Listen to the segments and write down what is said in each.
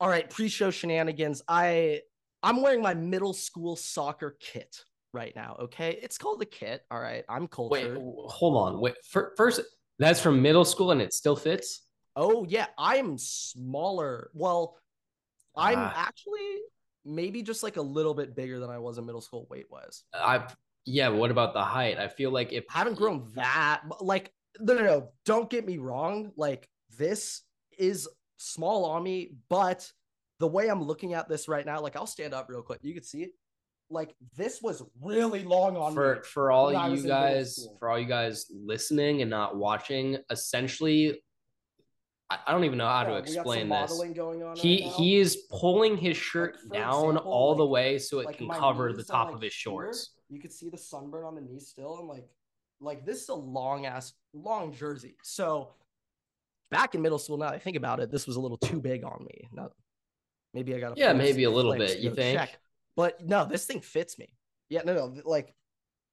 All right, pre-show shenanigans. I I'm wearing my middle school soccer kit right now. Okay, it's called a kit. All right, I'm Wait, cultured. w- hold on. Wait, fir- first, that's from middle school and it still fits. Oh yeah, I'm smaller. Well, I'm Ah. actually maybe just like a little bit bigger than I was in middle school weight wise. I yeah. What about the height? I feel like if I haven't grown that like no no no. Don't get me wrong. Like this is small on me, but the way I'm looking at this right now, like I'll stand up real quick. You can see it. Like this was really long on for me. for all when I was you guys for all you guys listening and not watching, essentially, I, I don't even know how to Yeah, some explain this. going on. He right he is pulling his shirt for down example, all the way so it like can cover the top like, of his here. shorts. You could see the sunburn on the knee still, and like, like this is a long ass long jersey. So back in middle school, now that I think about it, this was a little too big on me. Now, maybe I got to Yeah, maybe a little bit, you think? But no, this thing fits me. Yeah, no, no, like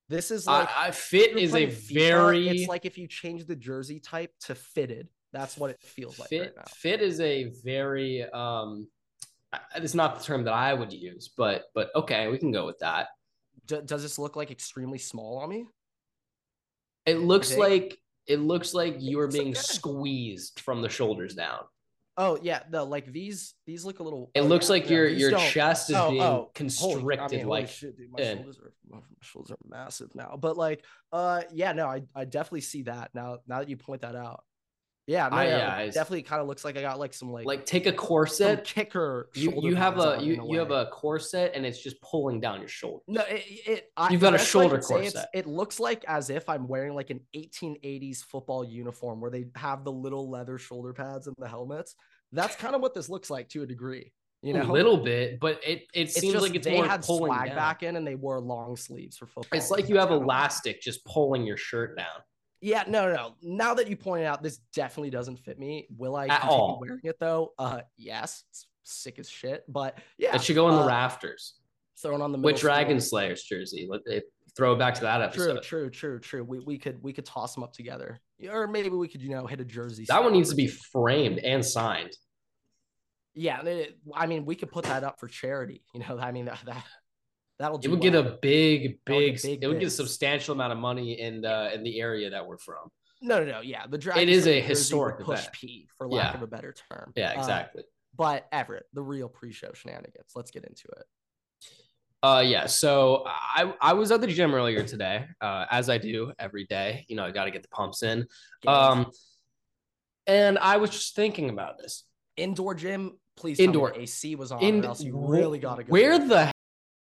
this is like I, I fit is a FIFA, very It's like if you change the jersey type to fitted. That's what it feels like fit. right now. Fit is a very um. It's not the term that I would use, but but okay, we can go with that. D- does this look like extremely small on me? It looks like it looks like you are being squeezed from the shoulders down. Oh yeah, no, like these these look a little. It oh, looks yeah, like yeah, your your don't- chest is oh, being oh, holy- constricted I mean, holy like shit, dude, my in. shoulders are my shoulders are massive now. But like, uh, yeah, no, I I definitely see that now. Now that you point that out, yeah, no, I- yeah, yeah, definitely kind of looks like I got like some like like take a corset. kicker. You you have a you you have a corset and it's just pulling down your shoulder. No, it, it I, You've got a best way I shoulder corset. It looks like as if I'm wearing like an 1880s football uniform where they have the little leather shoulder pads and the helmets. That's kind of what this looks like to a degree. You know, a little bit, but it it It's seems like it's they more had pulling swag down. back in and they wore long sleeves for football. It's like you have elastic just pulling your shirt down. Yeah, no, no, no. Now that you pointed out, this definitely doesn't fit me. Will I At continue all. wearing it though? Uh, yes. It's sick as shit, but yeah, It should go in the uh, rafters. thrown on the middle school- Dragon Slayers jersey. Let it throw it back to that episode. true, true, true. true. We, we could we could toss them up together, or maybe we could you know hit a jersey. That one needs to be framed and signed. Yeah, and it- I mean we could put that up for charity. You know, I mean that, that that'll It would get a big, big, get big it would get a substantial amount of money in the in the area that we're from. no, no, no. Yeah, the Dragon It is a Slayer jersey would historic push event. P for lack Yeah. of a better term. Yeah, Uh, exactly. but Everett, the real pre-show shenanigans. Let's get into it. Uh, yeah. So I I was at the gym earlier today, uh, as I do every day. You know, I got to get the pumps in. Um, and I was just thinking about this. indoor gym, please. Indoor. AC was on, In or else you really got to go. Where the hell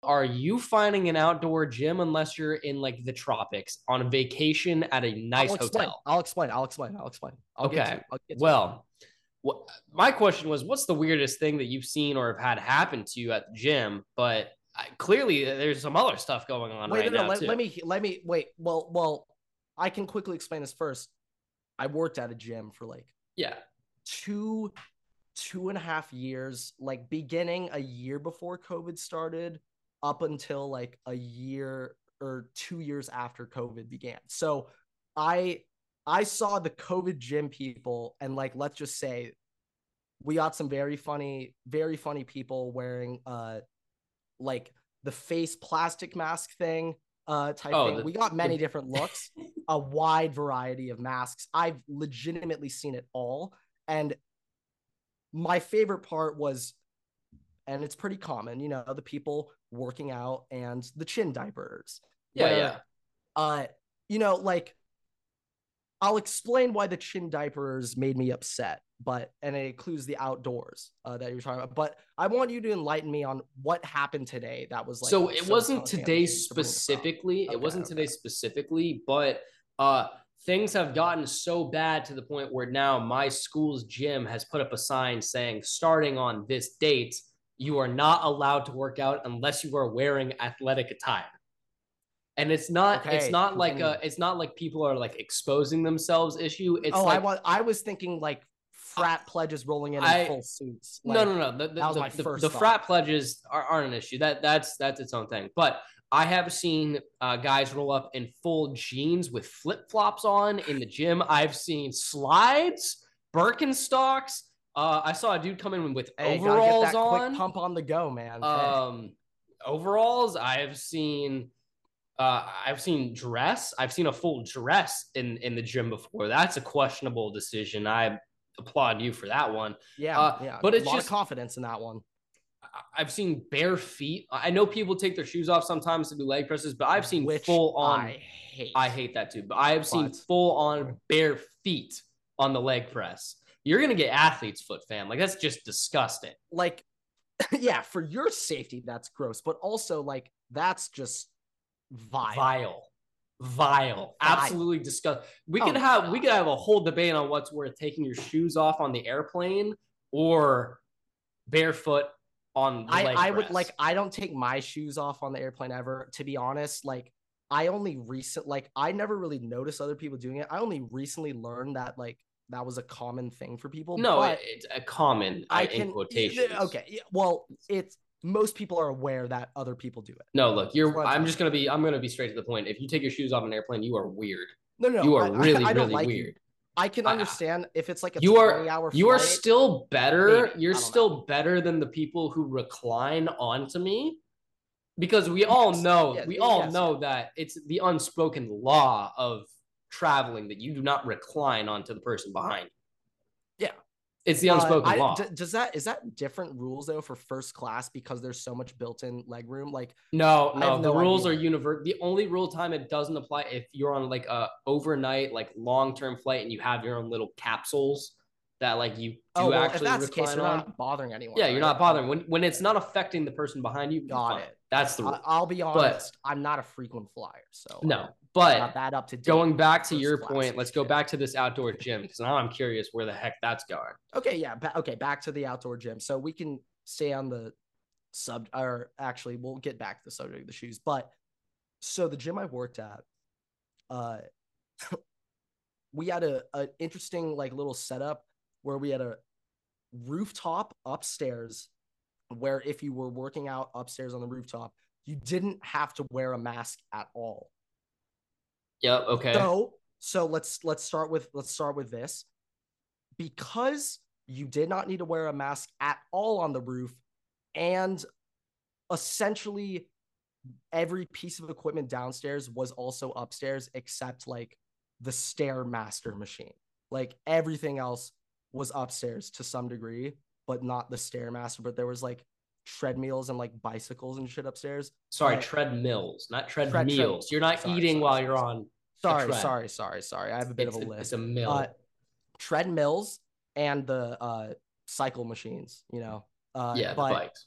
are you finding an outdoor gym unless you're in like the tropics on a vacation at a nice I'll explain. hotel? I'll explain. I'll explain. I'll explain. I'll get to Okay. I'll get to. Well, what my question was, what's the weirdest thing that you've seen or have had happen to you at the gym? But I, clearly, uh, there's some other stuff going on wait, right no, no, now let, let me let me wait. Well, well, I can quickly explain this first. I worked at a gym for like yeah, two two and a half years like beginning a year before covid started up until like a year or two years after covid began so i i saw the covid gym people and like let's just say we got some very funny very funny people wearing uh like the face plastic mask thing uh type Oh, thing the- we got many the- different looks a wide variety of masks. I've legitimately seen it all. And my favorite part was, and it's pretty common, you know, the people working out and the chin diapers. yeah, where, yeah. Uh, you know, like I'll explain why the chin diapers made me upset, but and it includes the outdoors uh, that you're talking about. But I want you to enlighten me on what happened today. That was like so it wasn't content today to specifically. Okay, it wasn't okay. today specifically, but uh, things have gotten so bad to the point where now my school's gym has put up a sign saying, starting on this date, you are not allowed to work out unless you are wearing athletic attire. And it's not. it's not like a it's not like people are like exposing themselves issue. It's oh, I was I was thinking like frat pledges rolling in in full suits. no, like- no, no. The, the, that was the, my the- first the thought. frat pledges are, aren't an issue. That that's that's its own thing. But I have seen uh, guys roll up in full jeans with flip flops on in the gym. I've seen slides, Birkenstocks, uh, I saw a dude come in with Hey, overalls on. quick pump on the go, man. Hey. Um, overalls. I've seen. Uh, I've seen dress. I've seen a full dress in in the gym before. That's a questionable decision. I applaud you for that one. yeah, uh, yeah. but it's just- confidence in that one. I've seen bare feet. I know people take their shoes off sometimes to do leg presses, but I've seen which full on. I hate. I hate that too. But I have seen But- full on bare feet on the leg press. You're gonna get athlete's foot, fam. Like that's just disgusting. like yeah for your safety that's gross but also like that's just vile, Vile, vile, absolutely disgusting. We Oh could have we could have a whole debate on what's worth taking your shoes off on the airplane or barefoot on the i i would like i don't take my shoes off on the airplane ever to be honest. Like i only recent like i never really noticed other people doing it. I only recently learned that like that was a common thing for people no, but it's a common uh, i I can in quotations. okay well it's most people are aware that other people do it No, look, you're. I'm just gonna be. I'm gonna be straight to the point. If you take your shoes off an airplane, you are weird. no no, no you are I- I- really, I, don't really like weird. i can I- understand if it's like a You are 20 hour You are still better. Maybe. You're I still better than the people who recline onto me, because we all know. Yes, We all yes, know that it's the unspoken law of traveling that you do not recline onto the person behind. you. Yeah. it's the Uh, unspoken I- law. d- does that is that different rules though for first class because there's so much built-in leg room? Like, No, I no, the rules idea. are universal. The only rule time it doesn't apply if you're on like a overnight, like long term flight and you have your own little capsules that like you do oh, well, if actually that's the case, recline you're on. not bothering anyone. yeah, you're not bothering when when it's not affecting the person behind you. Got it. That's the rule. I, I'll be honest. I'm not a frequent flyer, so no, but that up to date. going back to your point, let's go back to this outdoor gym because now I'm curious where the heck that's going. Okay, yeah. Ba- okay, back to the outdoor gym. So we can stay on the sub, or actually, we'll get back to the subject of the shoes. But so the gym I worked at, uh, we had a an interesting like little setup where we had a rooftop upstairs, where if you were working out upstairs on the rooftop, you didn't have to wear a mask at all. Yep. Okay. So so let's let's start with let's start with this. Because you did not need to wear a mask at all on the roof, and essentially every piece of equipment downstairs was also upstairs except like the stairmaster machine. Like everything else was upstairs to some degree, but not the stairmaster. But there was like treadmills and like bicycles and shit upstairs. Sorry, but- treadmills, not Tread- treadmills. You're not Sorry, eating sorry, while sorry, you're on. Sorry, tread. sorry, sorry, sorry. I have a bit it's, of a a- list. It's a mill. uh, treadmills and the uh, cycle machines, you know. Uh, yeah, the bikes.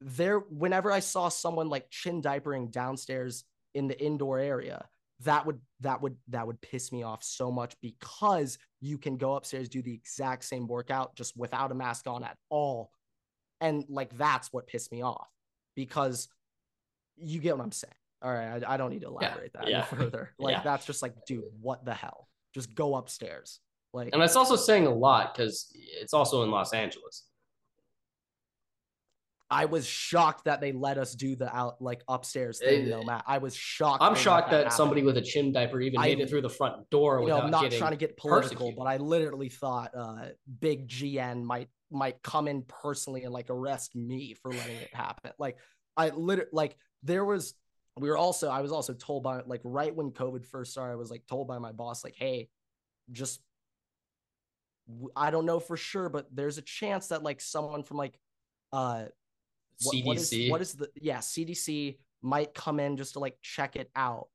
there, whenever I saw someone like chin diapering downstairs in the indoor area, that would that would that would piss me off so much because you can go upstairs do the exact same workout just without a mask on at all, and like that's what pissed me off because you get what I'm saying. All right, I, I don't need to elaborate that any yeah, further. Like yeah. that's just like, dude, what the hell? Just go upstairs. Like And it's also saying a lot because it's also in Los Angeles. I was shocked that they let us do the out like upstairs thing. No, Matt. I was shocked. I'm shocked that happen. somebody with a chin diaper even I- made it through the front door You know, I'm not trying to get political, persecuted. but I literally thought uh, Big GN might might come in personally and like arrest me for letting it happen. Like I literally like there was we were also I was also told by like right when COVID first started, I was like told by my boss like, hey, just I don't know for sure, but there's a chance that like someone from like uh what, CDC. what is what is the yeah CDC might come in just to like check it out,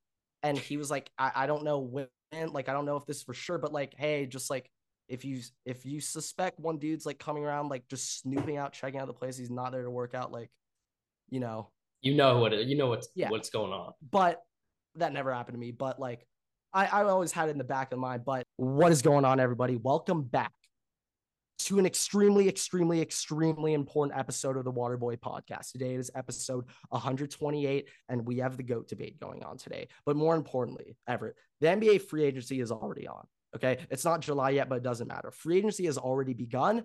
and he was like, I, I don't know when, like I don't know if this is for sure, but like, hey, just like if you if you suspect one dude's like coming around like just snooping out, checking out the place, he's not there to work out, like, you know, you know what it, you know what's Yeah. what's going on. but that never happened to me. But like, I, I always had it in the back of mind. But what is going on, everybody? Welcome back to an extremely, extremely, extremely important episode of the Waterboy podcast. Today it is episode 128, and we have the GOAT debate going on today. But more importantly, Everett, the NBA free agency is already on. Okay. It's not July yet, but it doesn't matter. Free agency has already begun.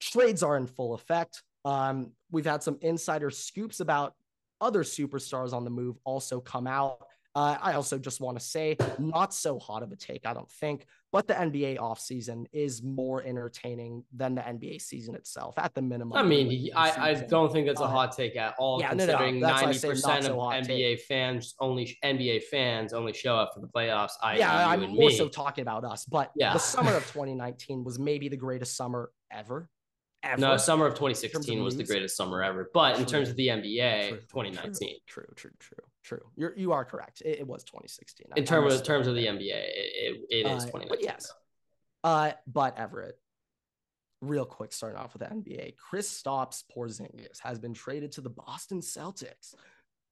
Trades are in full effect. Um, we've had some insider scoops about other superstars on the move also come out. Uh, I also just want to say, not so hot of a take, I don't think, but the NBA offseason is more entertaining than the NBA season itself, at the minimum. I mean, I, I don't think that's a hot take at all, yeah, no, no, considering that's why ninety say not percent so of hot NBA fans only NBA fans only show up for the playoffs. I yeah, I'm more so talking about us, but Yeah. the summer of 2019 was maybe the greatest summer ever. Ever. No, summer of 2016 of was the greatest summer ever. But in terms of the NBA, True, 2019. True, true, true, true. You're you are correct. It, it was 2016. In I terms of terms of the NBA, it, it, it is Uh, 2019. yes. Uh, but Everett, real quick, starting off with the NBA, Kristaps Porzingis has been traded to the Boston Celtics.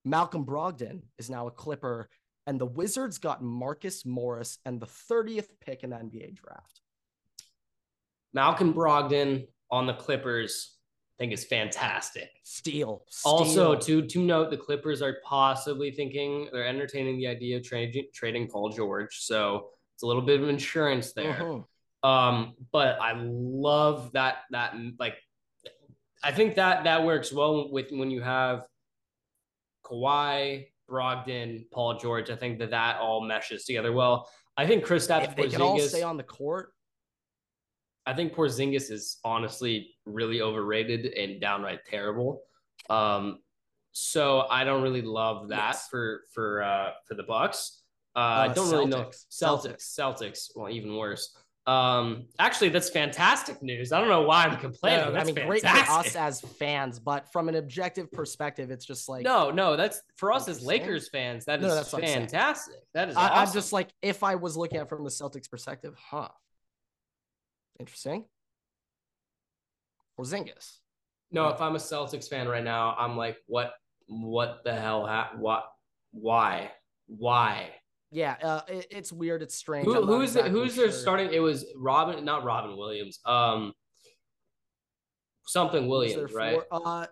Malcolm Brogdon is now a Clipper, and the Wizards got Marcus Morris and the 30th pick in the NBA draft. Malcolm Brogdon on the Clippers, think is fantastic. Steal. Also, to to note, the Clippers are possibly thinking they're entertaining the idea of trading trading Paul George, so it's a little bit of insurance there. Mhm. Um, but I love that that like I think that that works well with when you have Kawhi, Brogdon, Paul George. I think that that all meshes together well. I think Chris If they can all stay on the court, I think Porzingis is honestly really overrated and downright terrible. Um, so I don't really love that Yes. for for uh, for the Bucks. Uh, I Uh, don't really know Celtics. Celtics. Celtics. Well, even worse. Um, actually, that's fantastic news. I don't know why I'm complaining. no, I That's mean, great for fantastic. us as fans, but from an objective perspective, it's just like no, no, that's for us as Lakers fans. That is No, that's what I'm saying. fantastic. That is I, awesome. I'm just like, if I was looking at it from the Celtics perspective, huh? Interesting. Porzingis. no. If I'm a Celtics fan right now, I'm like, what? What the hell? Ha- what? Why? Why? Yeah, uh, it, it's weird. It's strange. Who, who's the, who's their starting? It was Robin, not Robin Williams. Um, something Williams, right? Uh,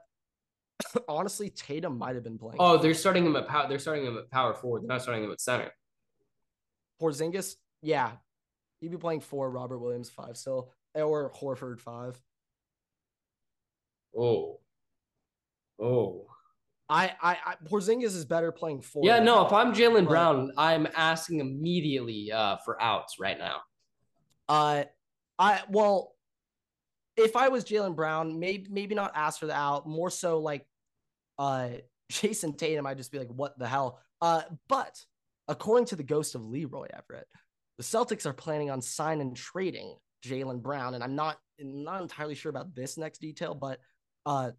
honestly, Tatum might have been playing. Oh, they're starting him at power. They're starting him at power forward. They're not starting him at center. Porzingis, yeah, he'd be playing four. Robert Williams five still, or Horford five. Oh, oh. I, I, I Porzingis is better playing four. Yeah, no. If I'm Jaylen Brown, I'm asking immediately uh, for outs right now. Uh, I well, if I was Jaylen Brown, maybe maybe not ask for the out. More so like, uh, Jayson Tatum, I'd just be like, what the hell? Uh, but according to the ghost of Leroy Everett, the Celtics are planning on sign and trading Jaylen Brown, and I'm not not entirely sure about this next detail, but uh,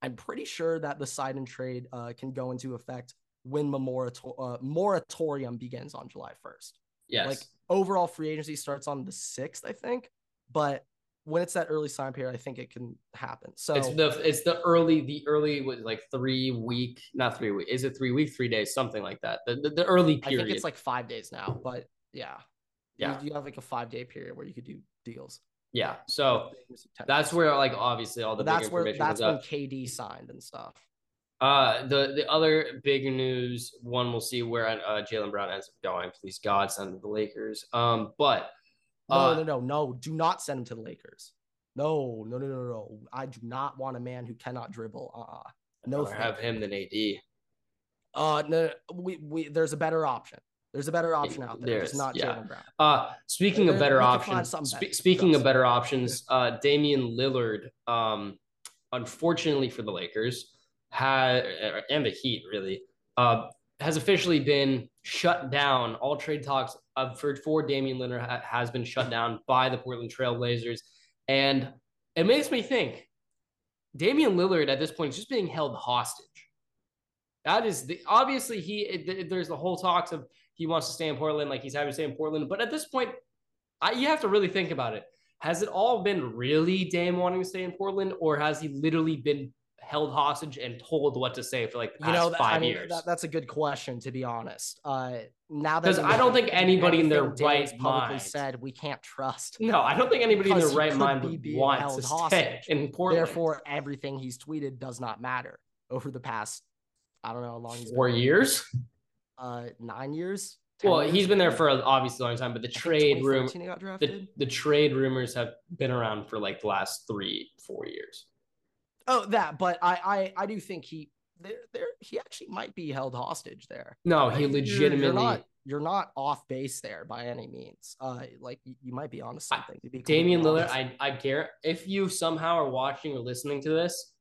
I'm pretty sure that the sign and trade uh, can go into effect when the uh, moratorium begins on July 1st Yes. like overall free agency starts on the sixth, I think. But when it's that early sign period, I think it can happen. So it's the it's the early the early was like three week not three week is it three week three days something like that the the, the early I period think it's like five days now. But yeah, yeah you, have like a five day period where you could do deals. yeah so that's where like obviously all the that's where that's when up. KD signed and stuff. Uh, the the other big news one we'll see where uh, Jaylen Brown ends up going. Please God, send him to the Lakers. Um, but No, uh, no, no, no. Do not send him to the Lakers. No, no, no, no, no. I do not want a man who cannot dribble. Uh, uh no. Have him than AD. Uh, no, we, we. There's a better option. There's a better option out there. There It's not yeah. Jaylen Brown. Uh, speaking of better we can find options, better. speaking of better options, uh, Damian Lillard, um, unfortunately for the Lakers, had and the Heat really, uh, has officially been shut down. All trade talks uh, for for Damian Lillard ha- has been shut down by the Portland Trail Blazers, and it makes me think Damian Lillard at this point is just being held hostage. That is the obviously he. It, there's the whole talks of he wants to stay in Portland, like he's happy to stay in Portland. But at this point, I, you have to really think about it. Has it all been really Dame wanting to stay in Portland, or has he literally been held hostage and told what to say for like the You past know, that, five I mean, years? that, that's a good question to be honest. Uh, now that Because I don't think anybody in their right publicly mind- said we can't trust. no, I don't think anybody in their right mind would want held to stay in Portland. Therefore, everything he's tweeted does not matter over the past. I don't know how long four years. Uh, nine years. Well, years, he's been there for obviously a long time, but the I trade room, 2013 he got the, drafted. the trade rumors have been around for like the last three, four years. Oh, that, but I, I, I do think he. there, there, he actually might be held hostage there. No, he legitimately. You're not, you're not off base there by any means. Uh, like you, you might be onto something. to be Damian Lillard, honest. I I care if you somehow are watching or listening to this,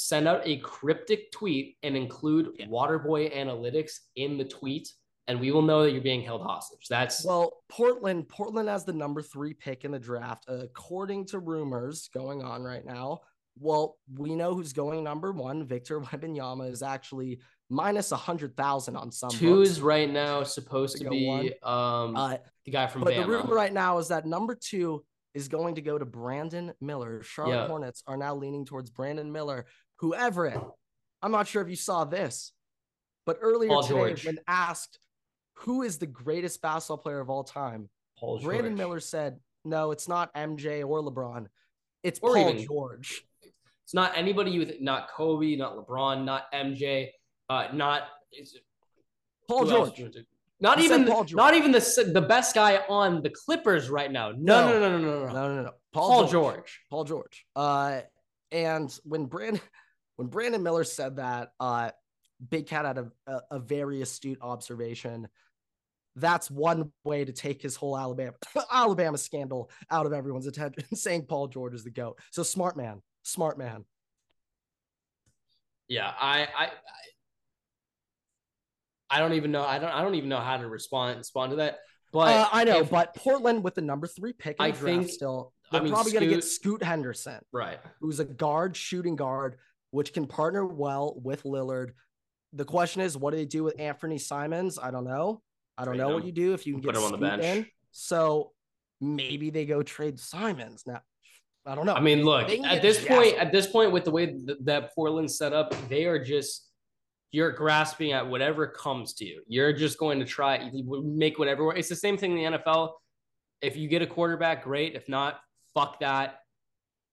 send out a cryptic tweet and include Yeah. Waterboy Analytics in the tweet, and we will know that you're being held hostage. That's Well, Portland, Portland has the number three pick in the draft, according to rumors going on right now. Well, we know who's going number one. Victor Wembanyama is actually minus a hundred thousand on some two books. is right now supposed to To be one. um Uh, the guy from but Bama. the rumor right now is that number two is going to go to Brandon Miller. Charlotte Yeah. Hornets are now leaning towards Brandon Miller. Who Everett? I'm not sure if you saw this, but earlier Paul today, George. when asked who is the greatest basketball player of all time, Paul Brandon George. Miller said, "No, it's not MJ or LeBron. It's Or Paul even- George." It's not anybody with not Kobe, not LeBron, not MJ, uh, not is it- Paul George. do you want to- Not He even Paul not even the the best guy on the Clippers right now. No, no, No. no, no, no, no. no. No, no, no. Paul, George. Paul George. Uh, and when Brandon when Brandon Miller said that, uh, Big Cat had a, a, a very astute observation. That's one way to take his whole Alabama Alabama scandal out of everyone's attention, saying Paul George is the goat. So smart man, smart man. Yeah, I, I, I, I don't even know. I don't. I don't even know how to respond respond to that. But uh, I know, if- but Portland with the number three pick I think- still, I they're mean, probably going to get Scoot Henderson. right. who's a guard, shooting guard, which can partner well with Lillard. The question is, what do they do with Anthony Simons? I don't know. I don't Trade know what you do if you can Put get him on the bench. in. So maybe they go trade Simons now. I don't know. I mean, look at this Jasper. point. At this point, with the way th- that Portland's set up, they are just you're grasping at whatever comes to you. You're just going to try make whatever. It's the same thing in the NFL. If you get a quarterback, great. If not, fuck that.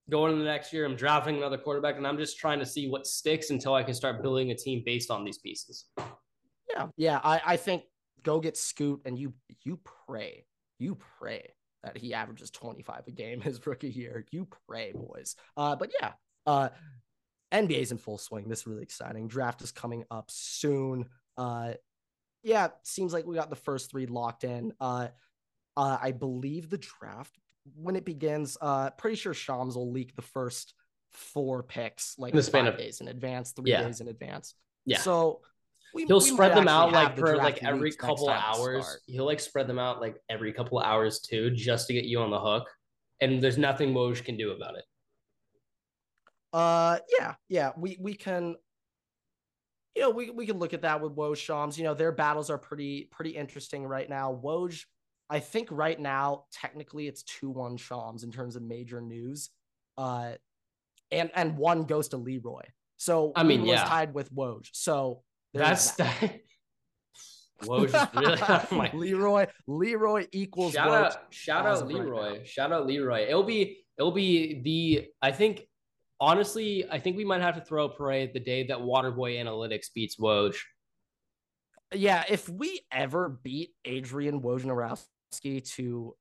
Going into the next year, I'm drafting another quarterback, and I'm just trying to see what sticks until I can start building a team based on these pieces. yeah, yeah. I, I think go get Scoot and you you pray, you pray that he averages 25 a game his rookie year. You pray, boys. Uh, but yeah, uh, NBA's in full swing. This is really exciting. Draft is coming up soon. Uh, yeah, seems like we got the first three locked in. Uh, uh, I believe the draft when it begins. Uh, pretty sure Shams will leak the first four picks like In the span of- days in advance, three Yeah. days in advance. Yeah. So we, He'll we spread them out like the for like every couple hours. He'll like spread them out like every couple hours too, just to get you on the hook. And there's nothing Woj can do about it. Uh, yeah, yeah, we we can, you know, we we can look at that with Woj Shams. You know, their battles are pretty pretty interesting right now. Woj, I think right now technically it's two one Shams in terms of major news, uh, and and one goes to Leroy. So I mean, yeah. tied with Woj. So That's that. that. Woj is really oh my Leroy Leroy equals shout Woj. out shout out of right Leroy. shout out Leroy. It'll be it'll be the I think honestly, I think we might have to throw a parade the day that Waterboy Analytics beats Woj. Yeah, if we ever beat Adrian Wojnarowski to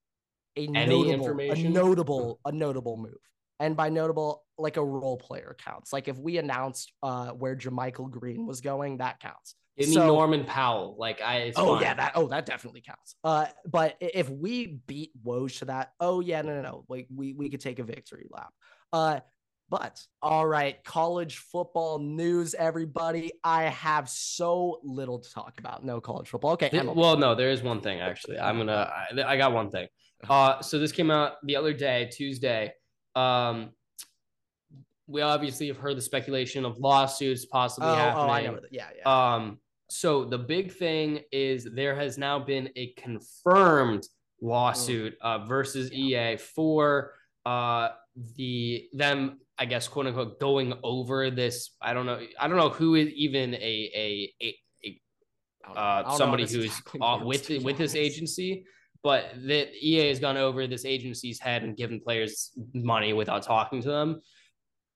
a notable, a notable, a notable move, and by notable, like a role player counts. Like if we announced uh where JaMychal Green was going, that counts. Give me So- Norman Powell. Like I oh fine. yeah, that oh that definitely counts. Uh, but if we beat Woj to that, oh yeah, no no no, like we we could take a victory lap. Uh, but all right, college football news, everybody. I have so little to talk about. No college football. Okay, well, no, there is one thing actually. I'm gonna. I, I got one thing. Uh, so this came out the other day, Tuesday. Um, we obviously have heard the speculation of lawsuits possibly oh, happening. oh, I know. Yeah, yeah. Um, so the big thing is there has now been a confirmed lawsuit uh, versus EA for uh, the them, I guess, quote unquote, going over this. I don't know. I don't know who is even a don't know. Uh, somebody who's exactly uh, with with this agency. But that EA has gone over this agency's head and given players money without talking to them.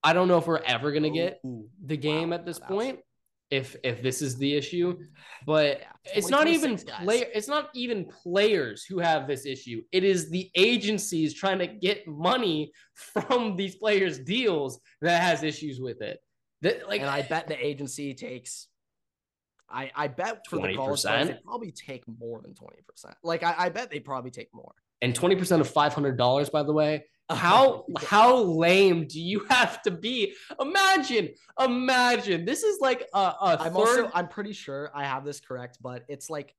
I don't know if we're ever gonna get Ooh, the game at this point if if this is the issue but it's not even player it's not even players who have this issue it is the agencies trying to get money from these players deals that has issues with it The- like, and I bet the agency takes. I I bet for the college 20%? players, they probably take more than twenty percent. Like I, I bet they probably take more. and 20% of $500, by the way. How how lame do you have to be? Imagine, imagine. This is like a, a I'm third. also I'm pretty sure I have this correct, but it's like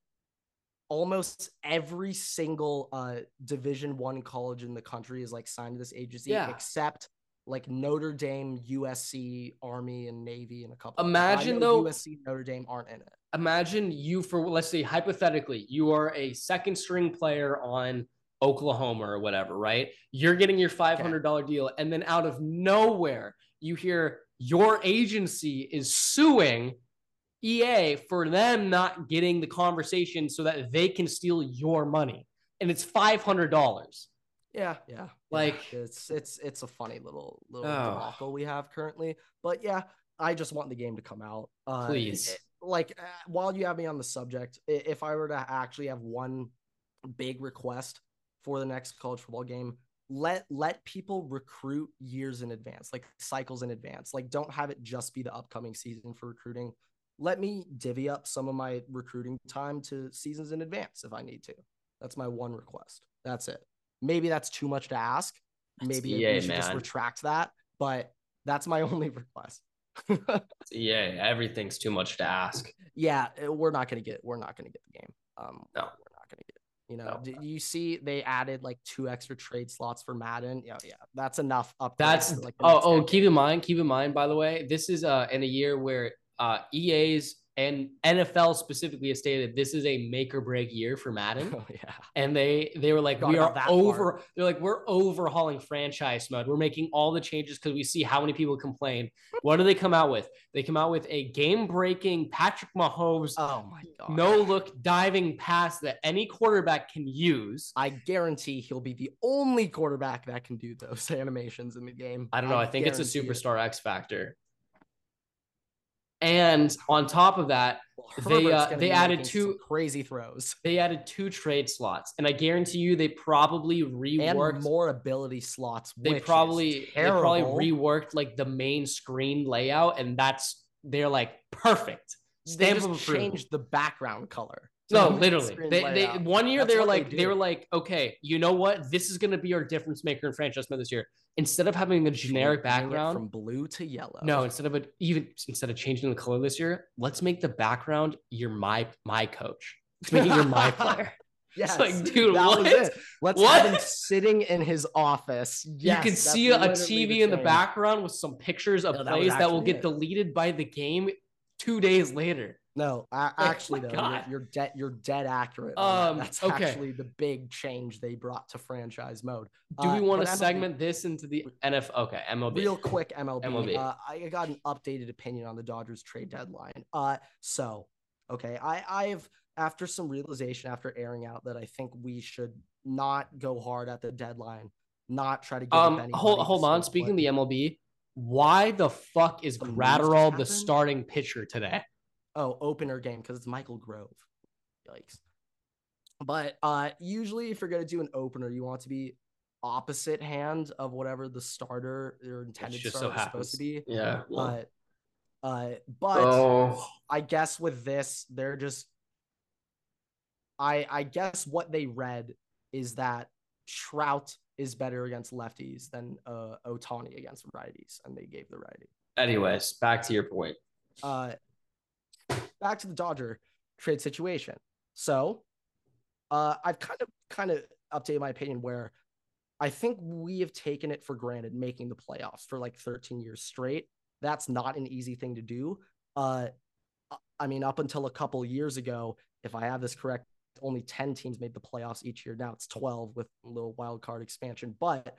almost every single uh division one college in the country is like signed to this agency Yeah. except like Notre Dame, USC, Army, and Navy, and a couple. Imagine, though- USC, Notre Dame aren't in it. imagine you for let's say hypothetically you are a second string player on Oklahoma or whatever, right? You're getting your $500 deal and then out of nowhere you hear your agency is suing EA for them not getting the conversation so that they can steal your money and it's $500. Yeah, yeah. yeah. Like- it's it's it's a funny little little Oh. debacle we have currently. But yeah, I just want the game to come out. Uh, Please. it- like uh, while you have me on the subject, if I were to actually have one big request for the next college football game, let let people recruit years in advance, like cycles in advance. Like don't have it just be the upcoming season for recruiting. Let me divvy up some of my recruiting time to seasons in advance if I need to. That's my one request. That's it. Maybe that's too much to ask. Maybe EA, we should just retract that, but that's my only request. Yeah, everything's too much to ask. yeah, we're not gonna get we're not gonna get the game. Um, No. we're not gonna get. You know, No. did you see they added like two extra trade slots for Madden? Yeah, yeah, that's enough. Up That's like, oh oh decade. keep in mind keep in mind by the way this is uh in a year where uh EA's and NFL specifically has stated this is a make or break year for Madden Oh yeah. and they they were like we are over they're like we're overhauling franchise mode we're making all the changes because we see how many people complain what do they come out with they come out with a game breaking Patrick Mahomes Oh my god. no look diving pass that any quarterback can use I guarantee he'll be the only quarterback that can do those animations in the game. I don't know. I, think it's a guarantee it. superstar X factor. And on top of that, Well, They, uh, they added two- crazy throws they added two trade slots, and I guarantee you they probably and reworked. more ability slots. they probably they probably reworked like the main screen layout, and that's they're like perfect. they just changed the background color. To No, literally. They, they layout. one year That's they were what they like they, were like, okay, you know what? This is gonna be our difference maker in franchise mode this year. Instead of having a generic Changing background, from blue to yellow. No, instead of a even instead of changing the color this year, let's make the background your my my coach. Let's make it your my player. Yes, like, dude, that what? was it. Let's What? have him sitting in his office. Yes, you can see a literally TV in the background with some pictures of No, that plays that will get it. deleted by the game two days later. No, a- my actually, though, you're, God. you're dead. You're dead accurate. on that. Um, That's okay. actually the big change they brought to franchise mode. Do Uh, we want to segment this into the NFL? Okay, MLB. real quick MLB. MLB. Uh, I got an updated opinion on the Dodgers trade deadline. Uh, so okay, I I've after some realization after airing out that I think we should not go hard at the deadline, not try to give up Um, hold hold on. Speaking the MLB, why the fuck is The Gratterall the starting pitcher today? Oh opener game because it's Michael Grove. Yikes. But uh usually if you're gonna do an opener, you want to be opposite hand of whatever the starter or intended just so starter is supposed to be. Yeah. But uh but oh. I guess with this, they're just I I guess what they read is that Trout is better against lefties than uh Ohtani against righties, and they gave the righty. Anyways, back to your point. Uh back to the Dodger trade situation. So uh I've kind of kind of updated my opinion where I think we have taken it for granted making the playoffs for like 13 years straight. That's not an easy thing to do. Uh I mean, up until a couple years ago, if I have this correct, only 10 teams made the playoffs each year. Now it's 12 with a little wild card expansion, but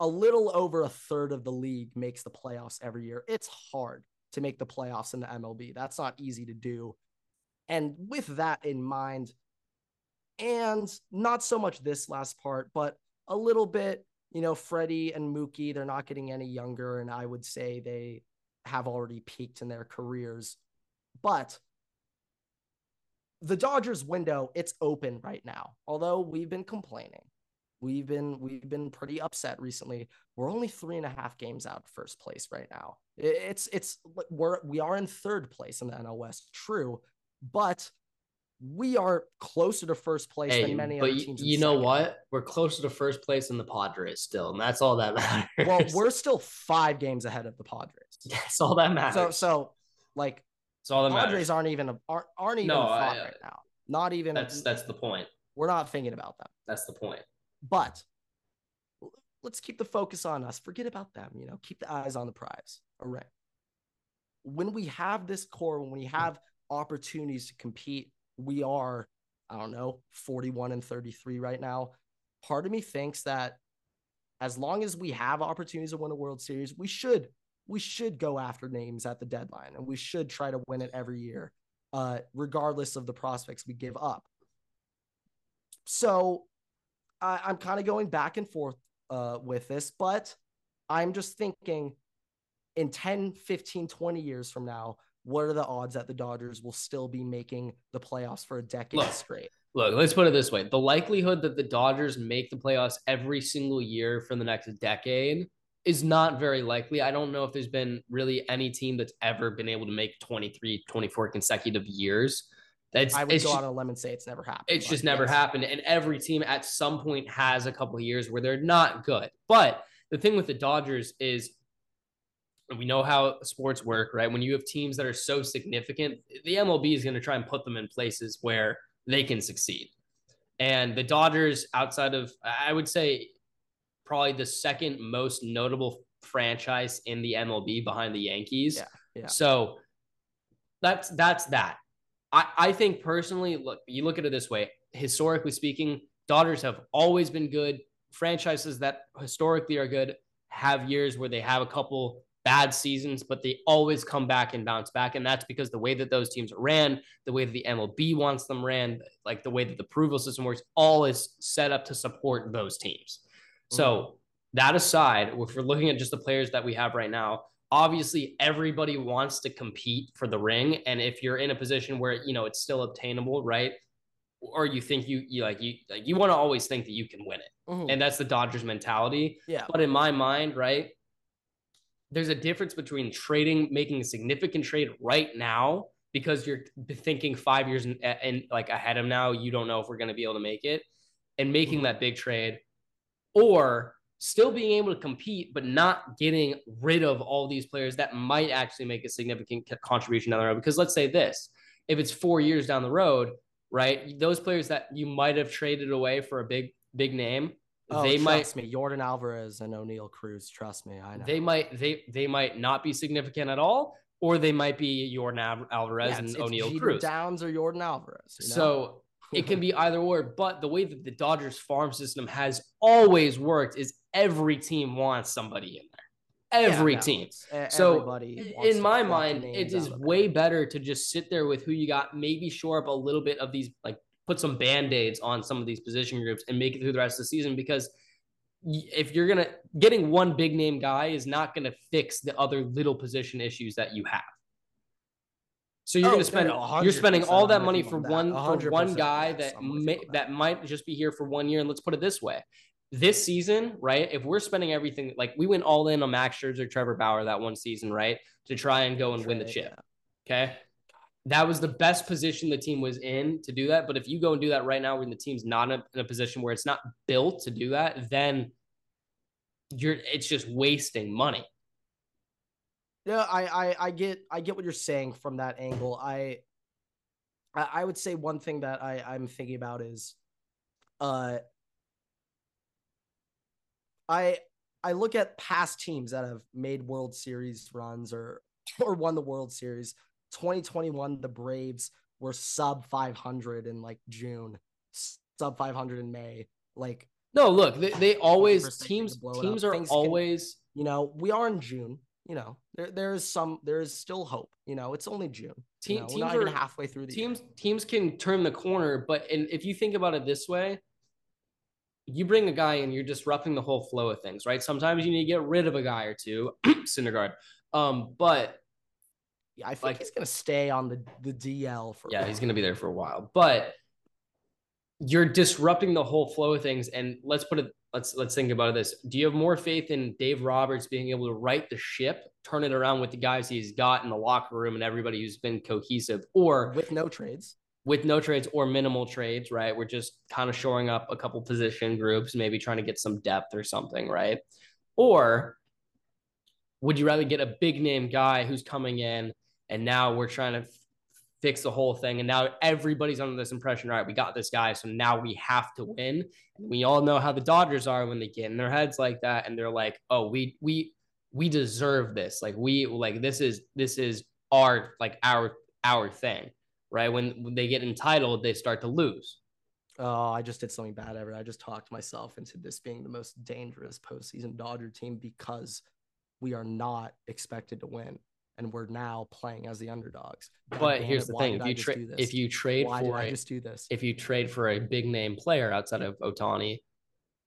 a little over a third of the league makes the playoffs every year. It's hard to make the playoffs in the MLB. That's not easy to do. And with that in mind, and not so much this last part, but a little bit, you know, Freddie and Mookie, they're not getting any younger. And I would say they have already peaked in their careers. But the Dodgers window, it's open right now. Although we've been complaining. We've been we've been pretty upset recently. We're only three and a half games out of first place right now. It's it's we're we are in third place in the NL West, true, but we are closer to first place hey, than many other teams. You know second. what? We're closer to first place than the Padres still, and that's all that matters. Well, we're still five games ahead of the Padres. That's all that matters. So, so like, it's all that Padres matters. aren't even a, aren't, aren't even no, I, uh, right now. Not even. That's that's the point. We're not thinking about them. That's the point. But let's keep the focus on us. Forget about them. You know, keep the eyes on the prize. All right. When we have this core, when we have opportunities to compete we are, I don't know, 41 and 33 right now. Part of me thinks that as long as we have opportunities to win a World Series, we should we should go after names at the deadline and we should try to win it every year, uh, regardless of the prospects we give up. So I, I'm kind of going back and forth uh, with this, but I'm just thinking in 10, 15, 20 years from now, what are the odds that the Dodgers will still be making the playoffs for a decade look, straight? Look, let's put it this way: the likelihood that the Dodgers make the playoffs every single year for the next decade is not very likely. I don't know if there's been really any team that's ever been able to make 23, 24 consecutive years. That's I would go just, out on a lemon say it's never happened. It's just never yes. happened. And every team at some point has a couple of years where they're not good. But the thing with the Dodgers is we know how sports work, right? When you have teams that are so significant, the MLB is going to try and put them in places where they can succeed. And the Dodgers, outside of, I would say, probably the second most notable franchise in the MLB behind the Yankees. Yeah, yeah. So that's that's that. I, I think personally, look, you look at it this way. Historically speaking, Dodgers have always been good. Franchises that historically are good have years where they have a couple bad seasons, but they always come back and bounce back. And that's because the way that those teams ran, the way that the MLB wants them ran, like the way that the approval system works, all is set up to support those teams. Mm-hmm. So, that aside, if we're looking at just the players that we have right now, obviously everybody wants to compete for the ring. And if you're in a position where, you know, it's still obtainable, right? Or you think you, you like you like you want to always think that you can win it. Mm-hmm. And that's the Dodgers mentality. Yeah. But in my mind, right? there's a difference between trading, making a significant trade right now because you're thinking five years and, and like ahead of now, you don't know if we're going to be able to make it, and making mm-hmm. that big trade, or still being able to compete but not getting rid of all these players that might actually make a significant contribution down the road. Because let's say this: if it's four years down the road, right, those players that you might have traded away for a big big name Oh, they might trust me, Yordan Alvarez and Oneil Cruz. Trust me, I know. They might they they might not be significant at all, or they might be Yordan Alvarez yeah, and Oneil Cruz. Downs or Yordan Alvarez. You know? So it can be either or. But the way that the Dodgers farm system has always worked is every team wants somebody in there. Every yeah, team. So in my mind, it is way better to just sit there with who you got, maybe shore up a little bit of these like put some band-aids on some of these position groups and make it through the rest of the season because if you're gonna getting one big name guy is not gonna fix the other little position issues that you have. So you're oh, gonna spend you're spending all that money for one for one guy that may, that might just be here for one year. And let's put it this way: this season, right? If we're spending everything like we went all in on Max Scherzer, Trevor Bauer that one season, right, to try and go and win the chip. Okay, that was the best position the team was in to do that. But if you go and do that right now, when the team's not in a, in a position where it's not built to do that, then you're it's just wasting money. Yeah, I, I I get I get what you're saying from that angle. I I, would say one thing that I I'm thinking about is, uh, I I look at past teams that have made World Series runs or or won the World Series 2021, the Braves were sub 500 in like June, sub 500 in May. Like, no, look, they, they always teams teams are Things always. Can, you know, we are in June. You know, there there is some there is still hope. You know, it's only June. Team, you know, teams are, halfway through the teams. Year. Teams can turn the corner, but and if you think about it this way, you bring a guy in, you're disrupting the whole flow of things, right? Sometimes you need to get rid of a guy or two, Syndergaard. Um, but I think like, he's gonna stay on the the DL for. Yeah, he's gonna be there for a while. But you're disrupting the whole flow of things. And let's put it let's let's think about this. Do you have more faith in Dave Roberts being able to right the ship, turn it around with the guys he's got in the locker room and everybody who's been cohesive, or with no trades? With no trades or minimal trades, right? We're just kind of shoring up a couple position groups, maybe trying to get some depth or something, right? Or would you rather get a big name guy who's coming in and now we're trying to fix the whole thing. And now everybody's under this impression, right, we got this guy. So now we have to win. And we all know how the Dodgers are when they get in their heads like that. And they're like, oh, we, we, we deserve this. Like we, like, this is, this is our, like our, our thing, right? When, when they get entitled, they start to lose. Oh, I just did something bad ever. I just talked myself into this being the most dangerous postseason Dodger team because we are not expected to win and we're now playing as the underdogs. God but here's it, the thing: if you trade, if you trade why for, I just do this? If you trade for a big name player outside of Ohtani,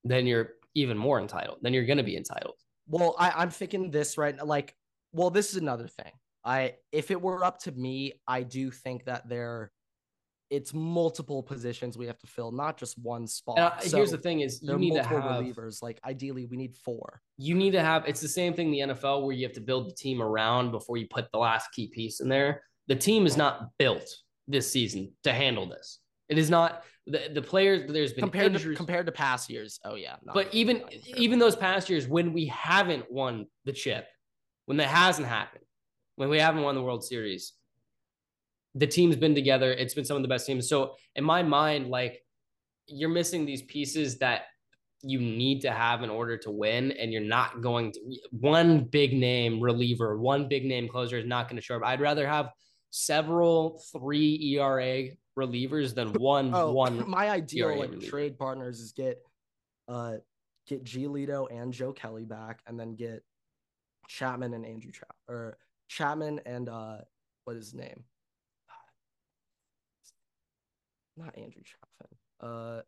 then you're even more entitled. Then you're going to be entitled. Well, I, I'm thinking this right. Like, well, this is another thing. I if it were up to me, I do think that there it's multiple positions we have to fill, not just one spot. Uh, so here's the thing: is you need to have relievers. Like ideally, we need four. You need to have. It's the same thing in the NFL where you have to build the team around before you put the last key piece in there. The team is not built this season to handle this. It is not the, the players. There's been compared injuries. to compared to past years. Oh yeah, but even even those past years when we haven't won the chip, when that hasn't happened, when we haven't won the World Series, the team's been together. It's been some of the best teams. So in my mind, like you're missing these pieces that you need to have in order to win, and you're not going to one big name reliever, one big name closer is not going to show up. I'd rather have several three ERA relievers than one oh, one. My ideal ERA like reliever. trade partners is get uh get Giolito and Joe Kelly back, and then get Chapman and Andrew Chap or Chapman and uh what is his name? not Andrew Chapman. Uh,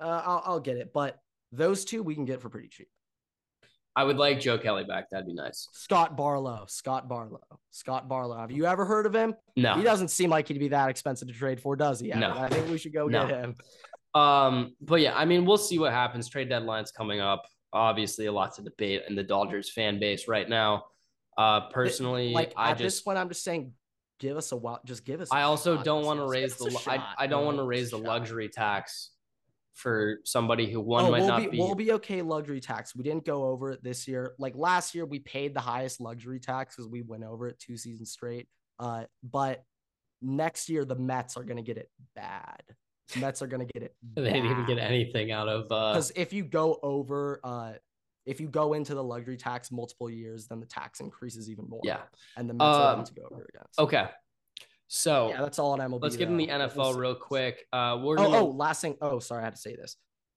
uh, I'll, I'll get it, but those two we can get for pretty cheap. I would like Joe Kelly back. That'd be nice. Scott Barlow. Scott Barlow. Scott Barlow. Have you ever heard of him? No. He doesn't seem like he'd be that expensive to trade for, does he? No. I think we should go no. get him. Um, but yeah, I mean, we'll see what happens. Trade deadline's coming up. Obviously, a lot to debate in the Dodgers fan base right now. Uh, personally, like I at just this point, I'm just saying give us a while. Just give us. I also shot. don't want to raise the. I, I don't want to raise the luxury tax for somebody who one oh, might we'll not be, be. We'll be okay luxury tax. We didn't go over it this year. Like last year, we paid the highest luxury tax because we went over it two seasons straight. Uh, but next year the Mets are gonna get it bad. Mets are gonna get it. They didn't even get anything out of. Because uh... if you go over, uh, if you go into the luxury tax multiple years, then the tax increases even more. Yeah. And the Mets um, are going to go over again. Okay. So yeah, that's all on MLB. Let's give them the NFL real quick. Uh, we're oh, gonna... oh, last thing. Oh, sorry, I had to say this.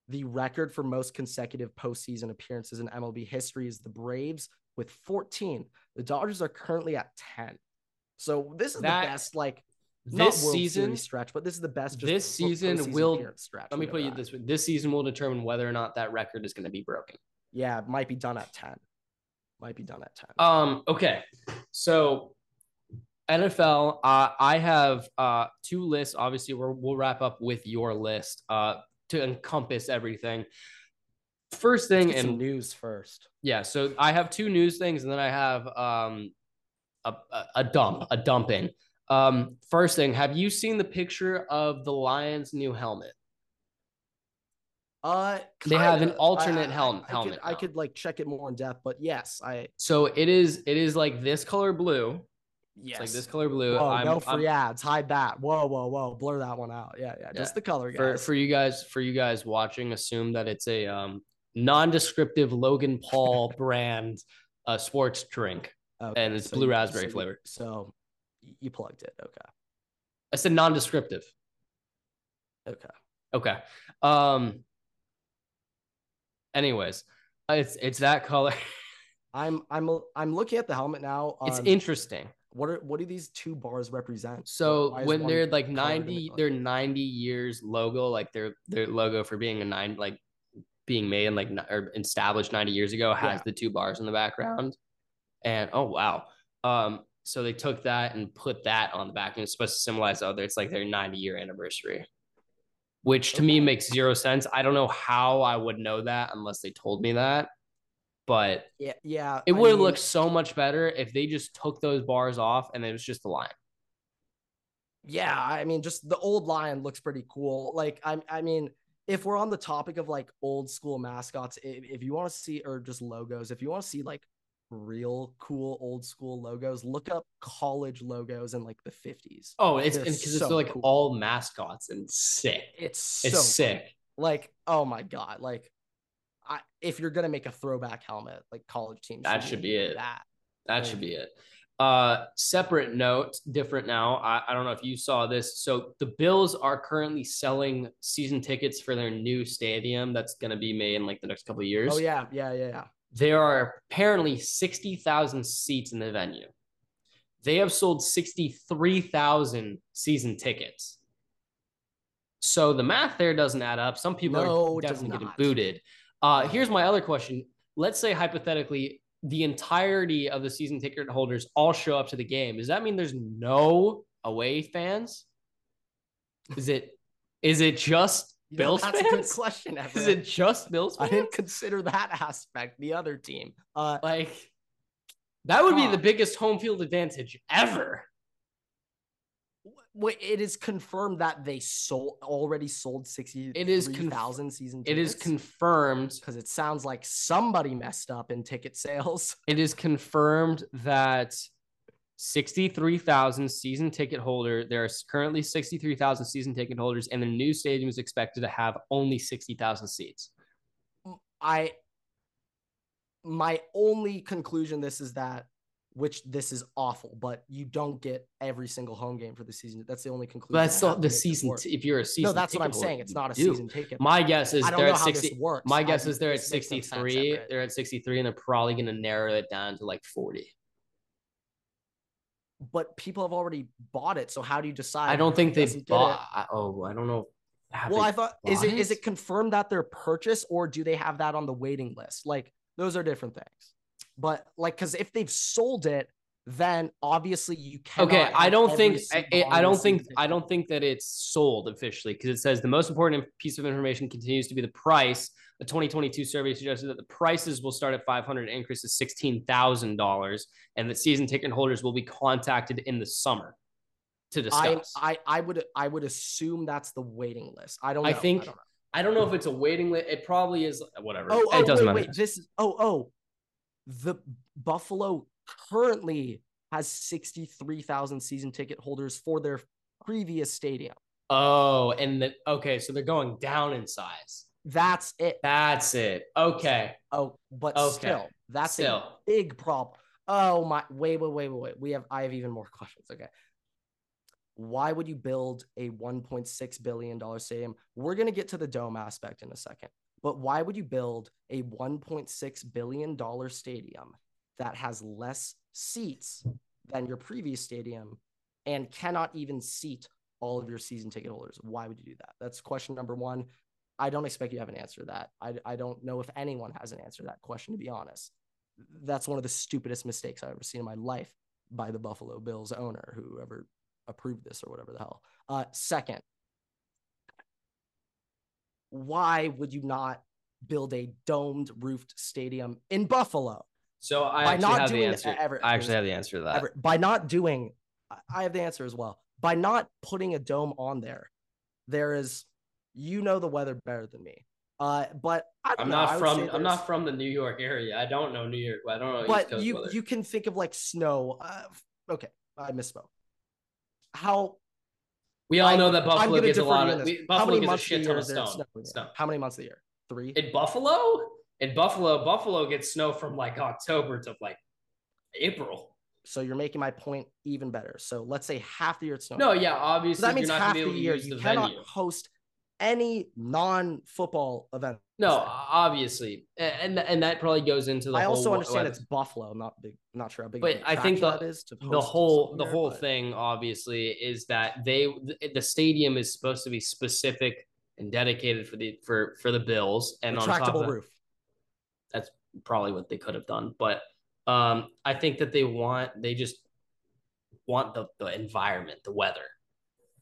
The record for most consecutive postseason appearances in MLB history is the Braves with 14. The Dodgers are currently at 10. So this is that, the best, like this season stretch, but this is the best. this season will stretch. Let me put you this way: this season will determine whether or not that record is going to be broken. Yeah, it might be done at 10. Might be done at 10. Um. Okay. So NFL, uh, I have uh, two lists. Obviously, we will wrap up with your list uh, to encompass everything. First thing and news first. Yeah, so I have two news things, and then I have um, a, a dump, a dumping. Um, first thing, have you seen the picture of the Lions' new helmet? Uh, they have an alternate I, helmet. I, I, could, I could like check it more in depth, but yes, I. So it is. It is like this color blue Yes. It's like this color blue. Whoa, no free I'm, ads. Hide that. Whoa, whoa, whoa. Blur that one out. Yeah, yeah. Just yeah. the color, guys. For, for you guys, for you guys watching, assume that it's a um non-descriptive Logan Paul brand uh sports drink. Okay, and it's so blue raspberry so flavor. So you plugged it. Okay. I said non-descriptive. Okay. Okay. Um anyways, it's it's that color. I'm I'm I'm looking at the helmet now. Um, it's interesting. What are what do these two bars represent? So when they're like 90, they're 90 years logo, like their their logo for being a nine, like being made and like or established 90 years ago has yeah. the two bars in the background. And oh wow. Um so they took that and put that on the back, and it's supposed to symbolize other. It's like their 90 year anniversary, which to me makes zero sense. I don't know how I would know that unless they told me that. But Yeah, yeah. it would have looked so much better if they just took those bars off and it was just the line. Yeah, I mean, just the old lion looks pretty cool. Like, I, I mean, if we're on the topic of like old school mascots, if, if you want to see or just logos, if you want to see like real cool old school logos, look up college logos in like the fifties. Oh, it's because it's like cool. all mascots and sick. It's so It's cool. sick. Like, oh my god, like, I if you're gonna make a throwback helmet, like college teams, That should be it. That That should be it. Uh, separate note, different now. I, I don't know if you saw this. So the Bills are currently selling season tickets for their new stadium that's going to be made in like the next couple of years. Oh yeah, yeah, yeah, yeah. There are apparently 60,000 seats in the venue. They have sold 63,000 season tickets. So the math there doesn't add up. Some people No, are definitely getting booted. Uh, here's my other question. Let's say hypothetically the entirety of the season ticket holders all show up to the game. Does that mean there's no away fans? Is it is it just You know, Bills that's a good question. Everett. Is it just Bills I didn't consider that aspect. The other team. Uh, Like that would be the biggest home field advantage ever. Wait, it is confirmed that they sold already sold sixty. It is thousand season. It is confirmed. because it sounds like somebody messed up in ticket sales. It is confirmed that 63,000 season ticket holder. There are currently 63,000 season ticket holders, and the new stadium is expected to have only 60,000 seats. I my only conclusion this is that which this is awful, but you don't get every single home game for the season. That's the only conclusion. But that's I still have to the season. T- if you're a season, no, that's what I'm holder, saying. It's not a do. season ticket. My guess is they're at how 60. this works. My guess is they're at this makes no sense, 63. They're at 63, and they're probably going to narrow it down to like 40. But people have already bought it. So how do you decide? I don't think they it? bought. Oh, I don't know. Have Well, I thought is it is it confirmed that they're purchased or do they have that on the waiting list? Like those are different things. But like, because if they've sold it, then obviously you can. Okay, I don't think I, I- I don't think I don't think that it's sold officially because it says the most important piece of information continues to be the price. The 2022 survey suggested that the prices will start at 500 and increase to $16,000 and that season ticket holders will be contacted in the summer to discuss. I I would I would assume that's the waiting list. I don't. Know. I think don't know. I don't know if it's a waiting list. It probably is whatever. Oh, oh it doesn't wait, matter. wait. This is oh oh, the Buffalo currently has sixty three thousand season ticket holders for their previous stadium. Oh, and the, okay, so they're going down in size. That's it. That's it. Okay. Oh, but Okay. still, that's still. a big problem. Oh my! Wait, wait, wait, wait, wait. We have. I have even more questions. Okay. Why would you build a 1.6 billion dollar stadium? We're gonna get to the dome aspect in a second, but why would you build a 1.6 billion dollar stadium that has less seats than your previous stadium and cannot even seat all of your season ticket holders? Why would you do that? That's question number one. I don't expect you to have an answer to that. I, I don't know if anyone has an answer to that question, to be honest. That's one of the stupidest mistakes I've ever seen in my life by the Buffalo Bills owner, whoever approved this or whatever the hell. Uh, second, why would you not build a domed roofed stadium in Buffalo? So I By not have the doing- answer. Everett, I actually have the answer to that. Ever, by not doing, I- have the answer as well. By not putting a dome on there, there is, you know, the weather better than me. Uh, but I don't I'm know, not from I'm not from the New York area. I don't know New York. I don't know but you weather. you can think of like snow. Uh, okay, I misspoke. How we all I- know that Buffalo gets a lot of we, this. How Buffalo many gets a shit ton of snow. snow. How many months of the year? Three. In Buffalo, in Buffalo, Buffalo gets snow from like October to like April. so you're making my point even better. So let's say half the year it's snowing. No, yeah, So obviously that means you're not half the year you the cannot venue. host any non-football event. No, there. obviously, and and that probably goes into the I also understand weather. it's Buffalo, not big. I'm not sure how big. But I think the- that is to the whole the whole but- thing obviously is that they the, stadium is supposed to be specific and dedicated for the for for the Bills and on top of that, roof. That's probably what they could have done but um I think that they want they just want the, the environment, the weather.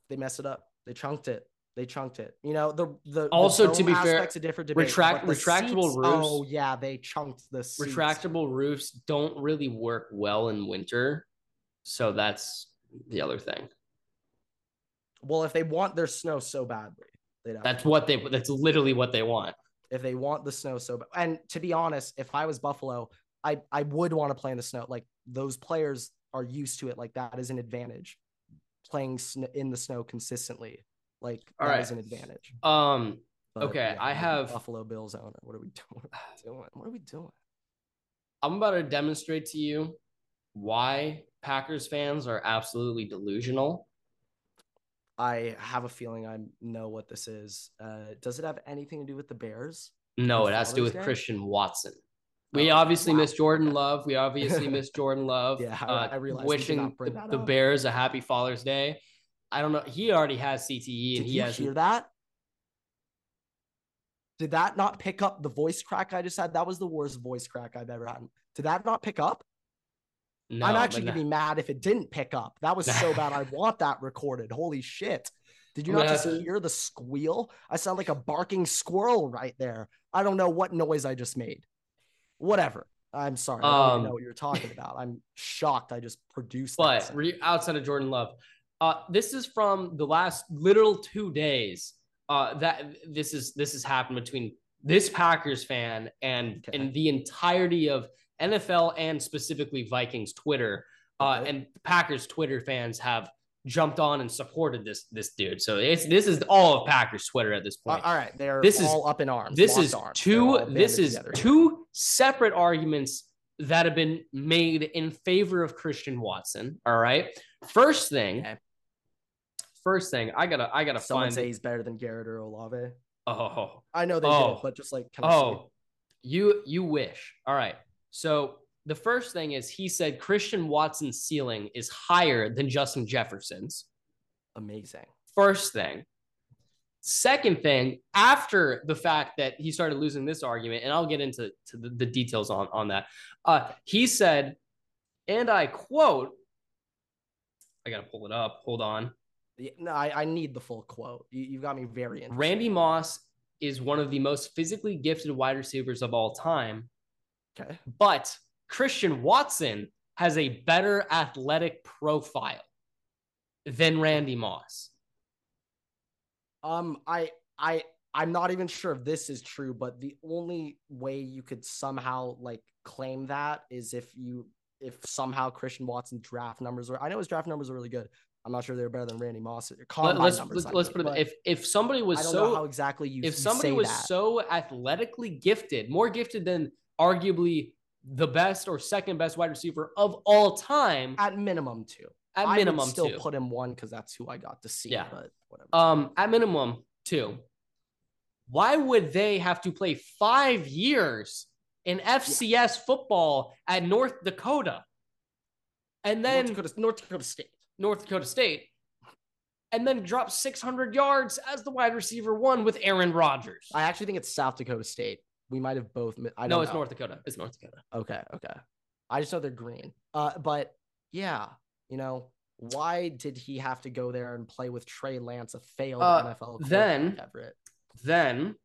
They mess it up. They chunked it. They chunked it. You know the the Also, the to be fair, a different debate. retract- retractable seats- roofs- Oh yeah, they chunked the seats. Retractable roofs don't really work well in winter. So that's the other thing. Well, if they want their snow so badly, they'd have That's what they that's literally what they want. If they want the snow so bad. And to be honest, if I was Buffalo, I I would want to play in the snow. Like those players are used to it. Like that is an advantage. Playing sn- in the snow consistently, like All that right. is an advantage. Um But, Okay, I I'm have- Buffalo Bills owner. What are we doing? What are we doing? What are we doing? I'm about to demonstrate to you why Packers fans are absolutely delusional. I have a feeling I know what this is. Uh, does it have anything to do with the Bears? No, it has to do with Day? Christian Watson. We Oh, obviously wow. miss Jordan Love. We obviously miss Jordan Love. Yeah, I- uh, I realized we wishing the, the. Bears a happy Father's Day. I don't know. He already has CTE, Did and he you has hear that? Did that not pick up the voice crack I just had? That was the worst voice crack I've ever had. Did that not pick up? No, I'm actually gonna be mad if it didn't pick up. That was so bad. I want that recorded. Holy shit. Did you not just hear the squeal? I sound like a barking squirrel right there. I don't know what noise I just made. Whatever. I'm sorry. I don't Um, even know what you're talking about. I'm shocked I just produced. But re- outside of Jordan Love, uh, this is from the last literal two days. Uh, that this is this has happened between this Packers fan and Okay. and the entirety of NFL and specifically Vikings Twitter. Uh, and Packers Twitter fans have jumped on and supported this this dude. So it's this is all of Packers Twitter at this Uh, point. all right, they're This is- all up in arms. this is arms. two this is together. two separate arguments that have been made in favor of Christian Watson. All right. First thing, Okay. first thing, I gotta I gotta Someone find say he's better than Garrett or Olave. oh I know they Oh. did, but just like oh you you wish. All right. So the first thing is he said Christian Watson's ceiling is higher than Justin Jefferson's. amazing. First thing. Second thing, after the fact that he started losing this argument, and I'll get into to the, the details on, on that, uh, he said, and I quote, I got to pull it up. Hold on. No, I, I need the full quote. You, you got me very interested. Randy Moss is one of the most physically gifted wide receivers of all time, Okay. but Christian Watson has a better athletic profile than Randy Moss. Um, I I I'm not even sure if this is true, but the only way you could somehow like claim that is if you if somehow Christian Watson draft numbers are I know his draft numbers are really good. I'm not sure they're better than Randy Moss. Let, Combine us numbers, let's, let's put it if if somebody was I don't so know how exactly you if somebody was that. so athletically gifted, more gifted than arguably the best or second best wide receiver of all time, at minimum two. at I minimum still two. put him one because that's who I got to see. Yeah. but whatever. um, at minimum two. Why would they have to play five years in FCS football at North Dakota, and then North Dakota, North Dakota State. North Dakota State, and then drop 600 yards as the wide receiver one with Aaron Rodgers? I actually think it's South Dakota State. We might have both. I no, don't it's know. North Dakota. It's North Dakota. Okay, okay. I just know they're green. Uh, but yeah, you know, why did he have to go there and play with Trey Lance, a failed Uh, NFL then- Everett? then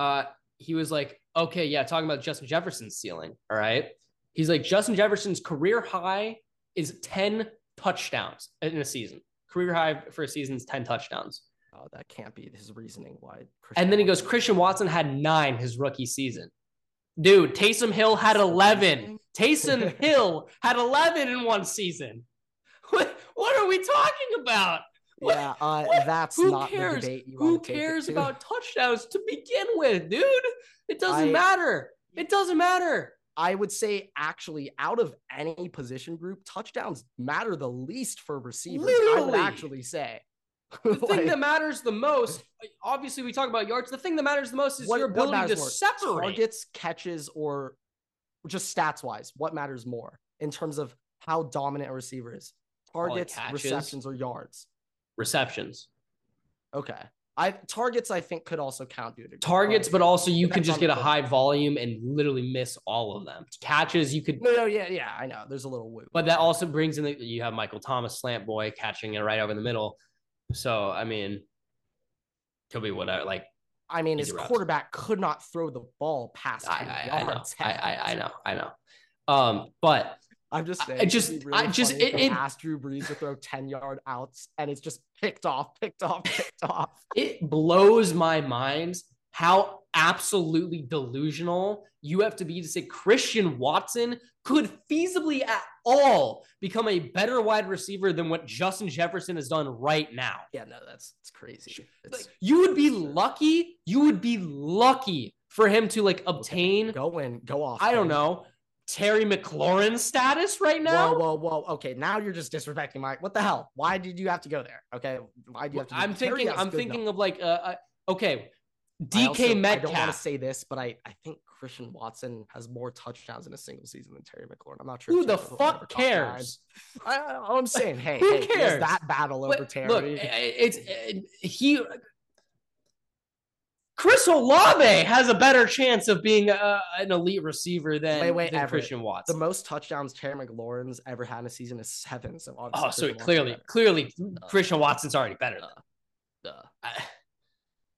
uh he was like okay yeah talking about justin jefferson's ceiling all right he's like justin jefferson's career high is 10 touchdowns in a season career high for a season is 10 touchdowns Oh, that can't be his reasoning. Why? and then he goes christian watson had nine his rookie season dude taysom hill had 11 taysom hill had 11 in one season what, what are we talking about What- Yeah, uh, what? that's Who not cares? the debate you Who want to take it cares to. about touchdowns to begin with, dude? It doesn't I- matter. It doesn't matter. I would say actually, out of any position group, touchdowns matter the least for receivers. I would actually say. The thing Like, that matters the most, obviously, we talk about yards. The thing that matters the most is what- your ability to more? separate. targets, catches, or just stats wise, what matters more in terms of how dominant a receiver is? Targets, receptions, or yards. Receptions. Okay. I targets I think could also count, dude. Targets, but also you could just get a high volume and literally miss all of them. Catches, you could no, no, yeah, yeah, I know. There's a little woo. But that also brings in the you have Michael Thomas slant boy catching it right over the middle. So I mean, could be whatever. Like I mean, his routes. quarterback could not throw the ball past I I, I know. I, I I know, I know. Um, but I'm just saying. I just- be I just- it- it- asked Drew Brees to throw 10 yard outs and it's just picked off, picked off, picked off. it blows my mind how absolutely delusional you have to be to say Christian Watson could feasibly at all become a better wide receiver than what Justin Jefferson has done right now. Yeah, no, that's it's crazy. It's, Like, you would be lucky. You would be lucky for him to like obtain. go in, go off. I don't know Terry McLaurin status right now. Whoa, whoa, whoa. Okay, now you're just disrespecting my. What the hell? Why did you have to go there? Okay, why do you have to? I'm thinking. I'm thinking numbers. of like uh, uh okay, I DK also- I don't want to Metcalf. say this, but I I think Christian Watson has more touchdowns in a single season than Terry McLaurin. I'm not sure. Who the Terry McLaurin ever fuck cares? I, I'm saying, hey, Who hey, cares? that battle over But Terry. Look, eh, eh, it's it- he. Chris Olave has a better chance of being a, an elite receiver than, Wait, wait, than Everett. Christian Watson. the most touchdowns Terry McLaurin's ever had in a season is seven. So obviously oh, so Christian clearly, clearly, Christian Watson's already better. Than Duh, I,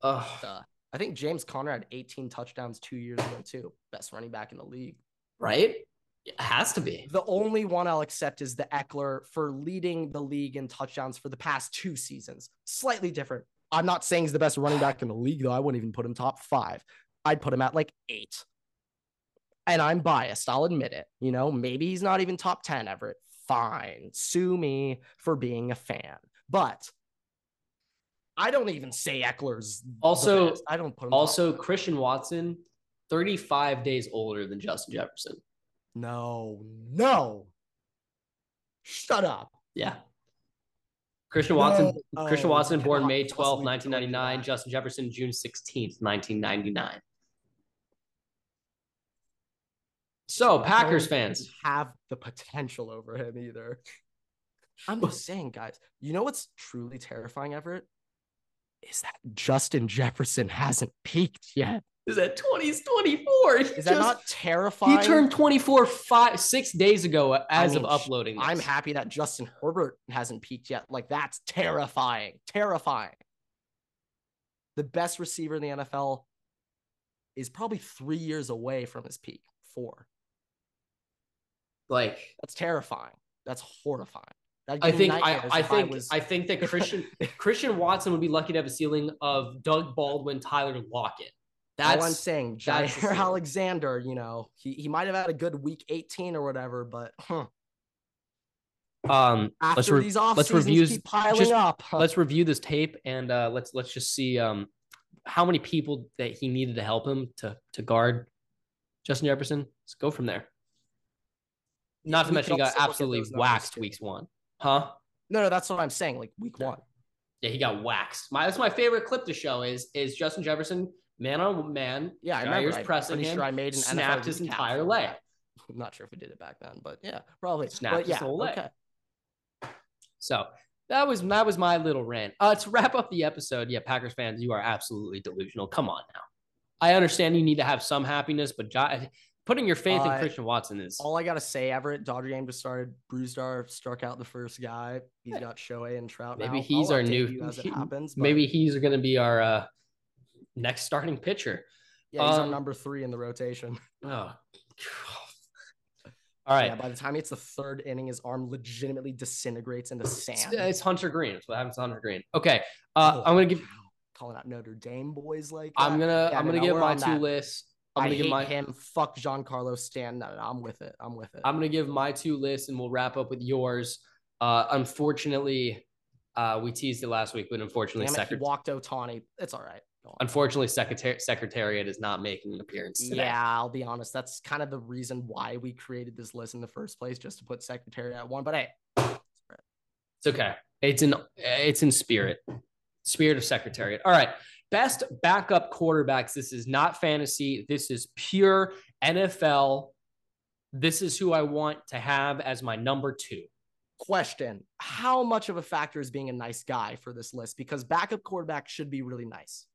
Ugh. duh. Oh. I think James Conner had 18 touchdowns two years ago too. Best running back in the league. right? It has to be. The only one I'll accept is the Ekeler for leading the league in touchdowns for the past two seasons. Slightly different. I'm not saying he's the best running back in the league, though. I wouldn't even put him top five. I'd put him at like eight. And I'm biased. I'll admit it. You know, maybe he's not even top 10, Everett. Fine. Sue me for being a fan. But I don't even say Ekeler's Also-. I don't put top Also, five. Christian Watson, 35 days older than Justin Jefferson. No, no. Shut up. Yeah. Christian Watson, No. Christian Oh, Watson, born oh, May 12th, 1999. Justin Jefferson, June 16th, 1999. So, Packers fans, have the potential over him either. I'm just saying, guys. You know what's truly terrifying, Everett? Is that Justin Jefferson hasn't peaked yet. is that 2024? Is that not terrifying? He turned 24 five six days ago as mean, of uploading. I'm happy that Justin Herbert hasn't peaked yet. Like that's terrifying. Terrifying. The best receiver in the NFL is probably three years away from his peak. Four. Like, That's terrifying. That's horrifying. I think I, I think was- I think that Christian Christian Watson would be lucky to have a ceiling of Doug Baldwin, Tyler Lockett. That's all I'm saying. Jaire. Alexander, you know, he, he might have had a good week 18 or whatever, but huh, um after let's re- these off let's review keep piling just- up. huh, let's review this tape and uh let's let's just see um how many people that he needed to help him to to guard Justin Jefferson. Let's go from there. Not to We mention he got also look at absolutely waxed weeks one. Huh? no, no, that's what I'm saying. Like week one. Yeah, he got waxed. My that's my favorite clip to show is is Justin Jefferson man on man. Yeah, I remember. I'm pressing him. sure I made an snapped NFL his entire leg. I'm not sure if we did it back then, but yeah, probably. Snapped but his yeah, whole leg. okay. So that was that was my little rant. Uh, to wrap up the episode, yeah, Packers fans, you are absolutely delusional. Come on now. I understand you need to have some happiness, but putting your faith Uh, in Christian Watson is All I gotta say, Everett, Dodger game just started. Bruzdar struck out the first guy. He's got Shohei and Trout. Maybe now. he's I'll our new- as it happens. but maybe he's going to be our uh, next starting pitcher. yeah, he's our um, number three in the rotation. Oh, all right. Yeah, by the time it's the third inning, his arm legitimately disintegrates into sand. it's Hunter Greene. That's what happens to Hunter Greene. Okay. Uh, Oh, I'm gonna give. calling out Notre Dame boys like I'm gonna. Yeah, I'm gonna give my two that. lists. I'm gonna hate give my. him. Fuck Giancarlo Stan. No, no, I'm with it. I'm with it. I'm gonna give my two lists, and we'll wrap up with yours. Uh, unfortunately, uh, we teased it last week, but unfortunately, Damn it, secret- walked Ohtani. It's all right. Unfortunately, secretary secretariat is not making an appearance today. Yeah, I'll be honest. That's kind of the reason why we created this list in the first place, just to put Secretary at one. But hey, It's okay. It's in it's in spirit. Spirit of Secretariat. All right. Best backup quarterbacks. This is not fantasy. This is pure NFL. This is who I want to have as my number two. question: How much of a factor is being a nice guy for this list? Because backup quarterback should be really nice.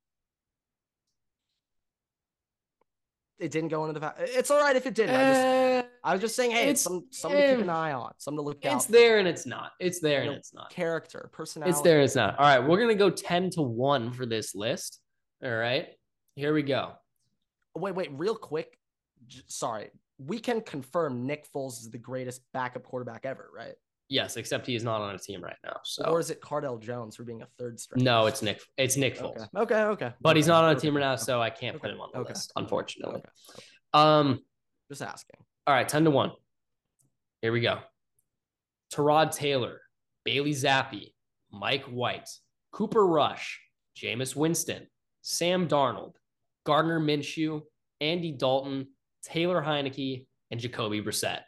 It didn't go into the. Fa- it's all right if it didn't. I, just, Uh, I was just saying, hey, it's some something to keep eh, an eye on, something to look out. it's there and it's not. It's there and it's not. Character, personality. It's there and it's not. All right, we're gonna go ten to one for this list. All right, here we go. Wait, wait, real quick. J- sorry, we can confirm Nick Foles is the greatest backup quarterback ever, right? Yes, except he is not on a team right now. So Or is it Cardale Jones for being a third string? no, it's Nick. It's Nick Foles. Okay, okay, okay. But he's not on a team right now, so I can't put him on the list, unfortunately. Um. Just asking. All right, ten to one. Here we go. Tyrod Taylor, Bailey Zappe, Mike White, Cooper Rush, Jameis Winston, Sam Darnold, Gardner Minshew, Andy Dalton, Taylor Heinicke, and Jacoby Brissett.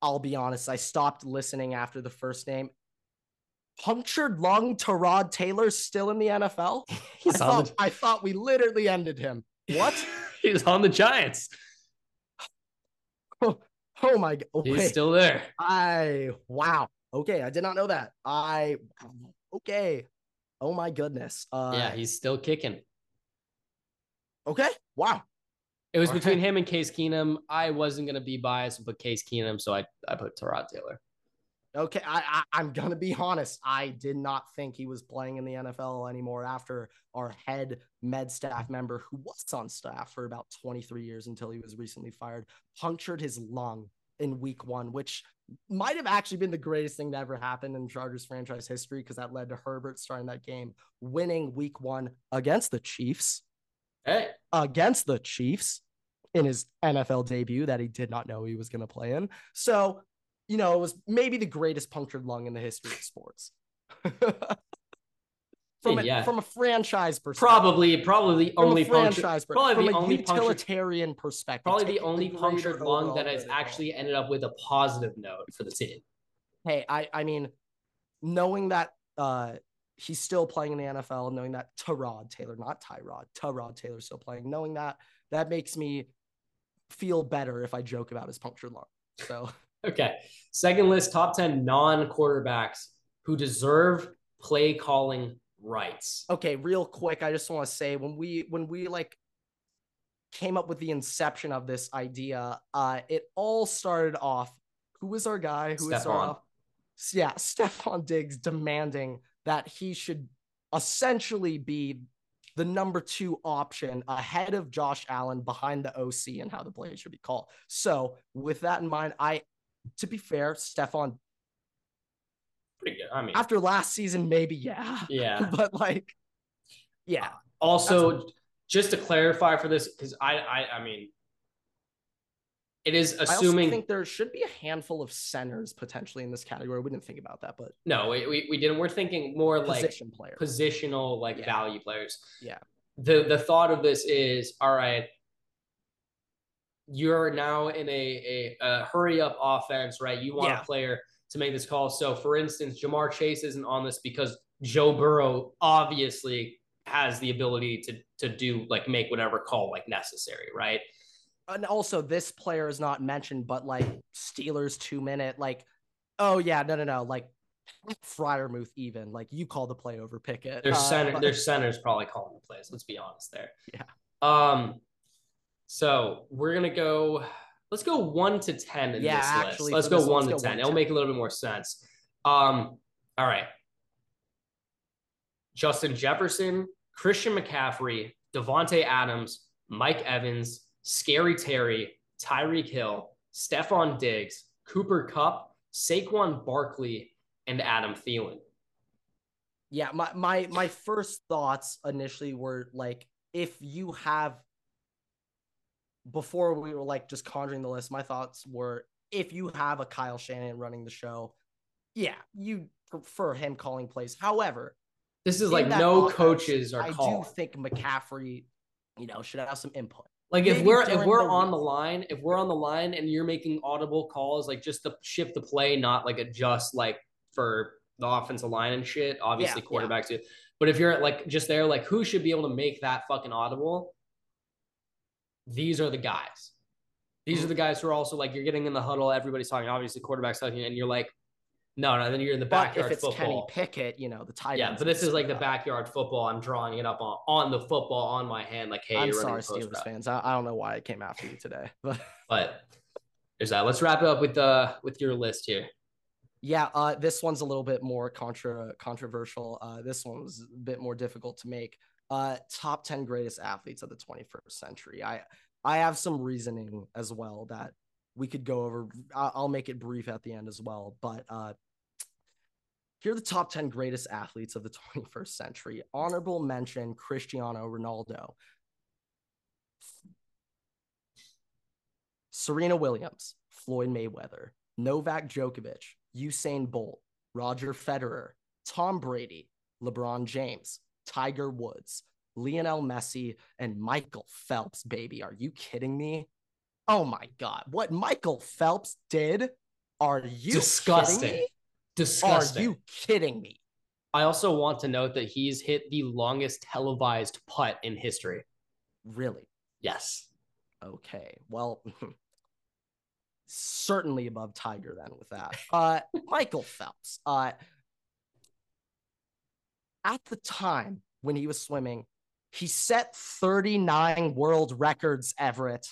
I'll be honest, I stopped listening after the first name. Punctured lung Tyrod Taylor still in the NFL? I thought, I thought we literally ended him. What? he's on the Giants. Oh my god. He's Wait, still there. I wow. Okay, I did not know that. I okay. Oh my goodness. Uh yeah, he's still kicking. okay. Wow. It was All between right. him and Case Keenum. I wasn't gonna be biased put Case Keenum, so I, I put Tyrod Taylor. Okay, I, I I'm gonna be honest. I did not think he was playing in the NFL anymore after our head med staff member, who was on staff for about 23 years until he was recently fired, punctured his lung in week one, which might have actually been the greatest thing that ever happened in Chargers franchise history because that led to Herbert starting that game, winning week one against the Chiefs, Hey, against the Chiefs in his NFL debut that he did not know he was going to play in. So, you know, it was maybe the greatest punctured lung in the history of sports. from, a, Yeah. from a franchise perspective. probably probably the From only a franchise per- probably from the a only punctured utilitarian perspective. probably the only greater punctured lung that has good at all. actually ended up with a positive note for the team. hey, I I mean, knowing that uh he's still playing in the NFL, knowing that Tyrod Taylor, not Tyrod, Tyrod Taylor still playing, knowing that that makes me feel better if I joke about his punctured lung. So Okay. Second list top 10 non quarterbacks who deserve play calling rights. okay, real quick, I just want to say when we when we like came up with the inception of this idea, uh, it all started off. Who was our guy? Who Stefon. our yeah, Stefon Diggs demanding that he should essentially be the number two option ahead of Josh Allen behind the OC and how the play should be called. So with that in mind, I to be fair, Stefon Pretty good. I mean, after last season, maybe yeah. yeah. but like yeah. Uh, also, just to clarify for this, because I, I, I mean, it is assuming. I think there should be a handful of centers potentially in this category. We didn't think about that, but no, we, we, we didn't. We're thinking more like position players. positional, like Yeah. value players. Yeah. The the thought of this is all right. You're now in a, a, a hurry up offense, right? You want Yeah. a player to make this call. So, for instance, Ja'Marr Chase isn't on this because Joe Burrow obviously has the ability to to do like make whatever call like necessary, right? and also this player is not mentioned, but like Steelers two minute, like, oh yeah, no, no, no, like Freiermuth even like you call the play over Pickett. Their Uh, center, but- their center's probably calling the plays. Let's be honest there. Yeah. Um. So we're gonna go. Let's go one to ten in Yeah, this actually, list. Let's go one, to go ten. one It'll to make a little bit more sense. Um. All right. Justin Jefferson, Christian McCaffrey, Davante Adams, Mike Evans, Scary Terry, Tyreek Hill, Stefon Diggs, Cooper Kupp, Saquon Barkley, and Adam Thielen. yeah, my my my first thoughts initially were like if you have before we were like just conjuring the list, my thoughts were if you have a Kyle Shanahan running the show, yeah, you prefer him calling plays. However, This is like no offense, coaches are I do think McCaffrey, you know, should have some input. Like if maybe we're if we're the on week. the line, if we're on the line and you're making audible calls, like just to shift the play, not like adjust like for the offensive line and shit. Obviously, Yeah, yeah. quarterbacks do. But if you're like just there, like who should be able to make that fucking audible? These are the guys. These are Mm-hmm. the guys who are also like you're getting in the huddle. Everybody's talking. Obviously, quarterbacks talking, and you're like, No, no, then you're in the But backyard if it's football. Kenny Pickett, you know the tight yeah, but this is like the backyard football. I'm drawing it up on, on the football on my hand, like, hey, I'm you're sorry, Steelers route. fans. I, I don't know why I came after you today, but But there's that. Let's wrap it up with uh with your list here. yeah, uh, this one's a little bit more contra controversial. Uh, this one was a bit more difficult to make. Uh, top ten greatest athletes of the 21st century. I I have some reasoning as well that we could go over. I'll make it brief at the end as well, but uh, here are the top 10 greatest athletes of the 21st century. Honorable mention Cristiano Ronaldo. Serena Williams, Floyd Mayweather, Novak Djokovic, Usain Bolt, Roger Federer, Tom Brady, LeBron James, Tiger Woods, Lionel Messi, and Michael Phelps, baby. Are you kidding me? Oh my God. What Michael Phelps did? Are you Disgusting. kidding me? Disgusting. Are you kidding me? I also want to note that he's hit the longest televised putt in history. Really? Yes. Okay. Well, certainly above Tiger then with that. Uh Michael Phelps. Uh at the time when he was swimming, he set 39 world records, Everett.